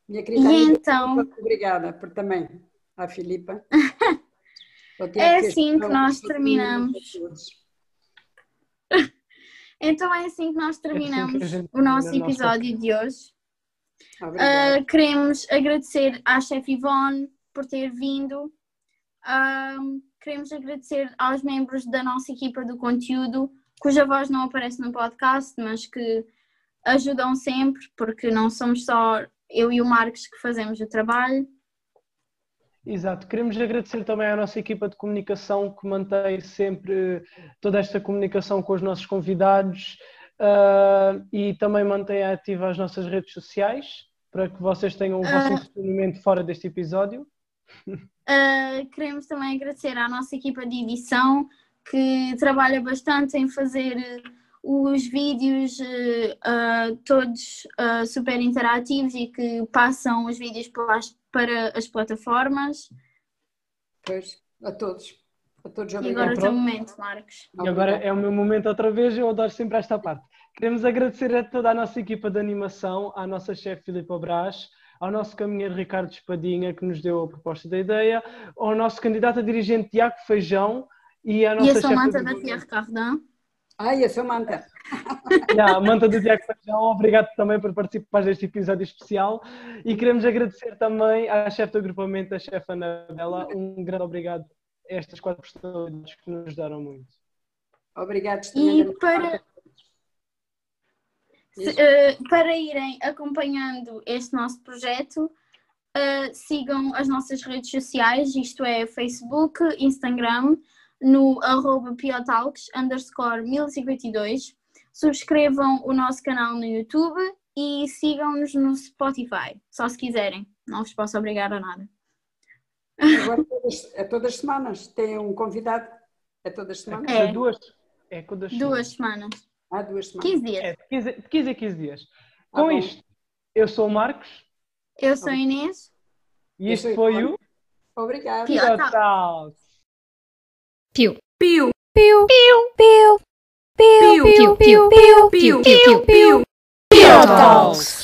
Minha querida e amiga, então... obrigada por também, a Filipa. é assim que nós terminamos. Então é assim que nós terminamos é assim que o nosso episódio de hoje. Uh, queremos agradecer à chefe Ivone por ter vindo. Uh, queremos agradecer aos membros da nossa equipa do conteúdo, cuja voz não aparece no podcast, mas que ajudam sempre, porque não somos só eu e o Marcos que fazemos o trabalho. Exato, queremos agradecer também à nossa equipa de comunicação que mantém sempre toda esta comunicação com os nossos convidados uh, e também mantém ativa as nossas redes sociais para que vocês tenham o vosso uh, entretenimento fora deste episódio. Uh, queremos também agradecer à nossa equipa de edição que trabalha bastante em fazer os vídeos uh, todos super interativos e que passam os vídeos pelas, para as plataformas. Pois, a todos. A todos e agora é o teu momento, Marcos. E agora é o meu momento outra vez, eu adoro sempre esta parte. Queremos agradecer a toda a nossa equipa de animação, à nossa chefe Filipa Brás, ao nosso caminheiro Ricardo Espadinha, que nos deu a proposta da ideia, ao nosso candidato a dirigente Tiago Feijão e à nossa E a chefe Samanta da governo. Tia Ai, a Samanta. Yeah, a manta do Tiago Feijão, obrigado também por participar deste episódio especial e queremos agradecer também à chefe do agrupamento, a chefe Anabela, um grande obrigado a estas quatro personalidades que nos ajudaram muito. Obrigado. E para, se- eh, para irem acompanhando este nosso projeto, eh, sigam as nossas redes sociais, isto é Facebook, Instagram, no arroba piotalks underscore 1052. Subscrevam o nosso canal no YouTube e sigam-nos no Spotify, só se quiserem. Não vos posso obrigar a nada. Agora, todas, é todas as semanas. Tem um convidado. É todas as semanas? É. Duas, é duas Duas semanas. Há duas semanas. 15 dias. É, de 15, de 15 a 15 dias. Tá Com bom. isto, eu sou o Marcos Eu sou a Inês. e este foi o Obrigada. Tchau. Piu. Piu, Piu. Piu. Piu. Piu. Piu. Piu. Piu. Piu. Piu. Piu. piu. Piu Talks.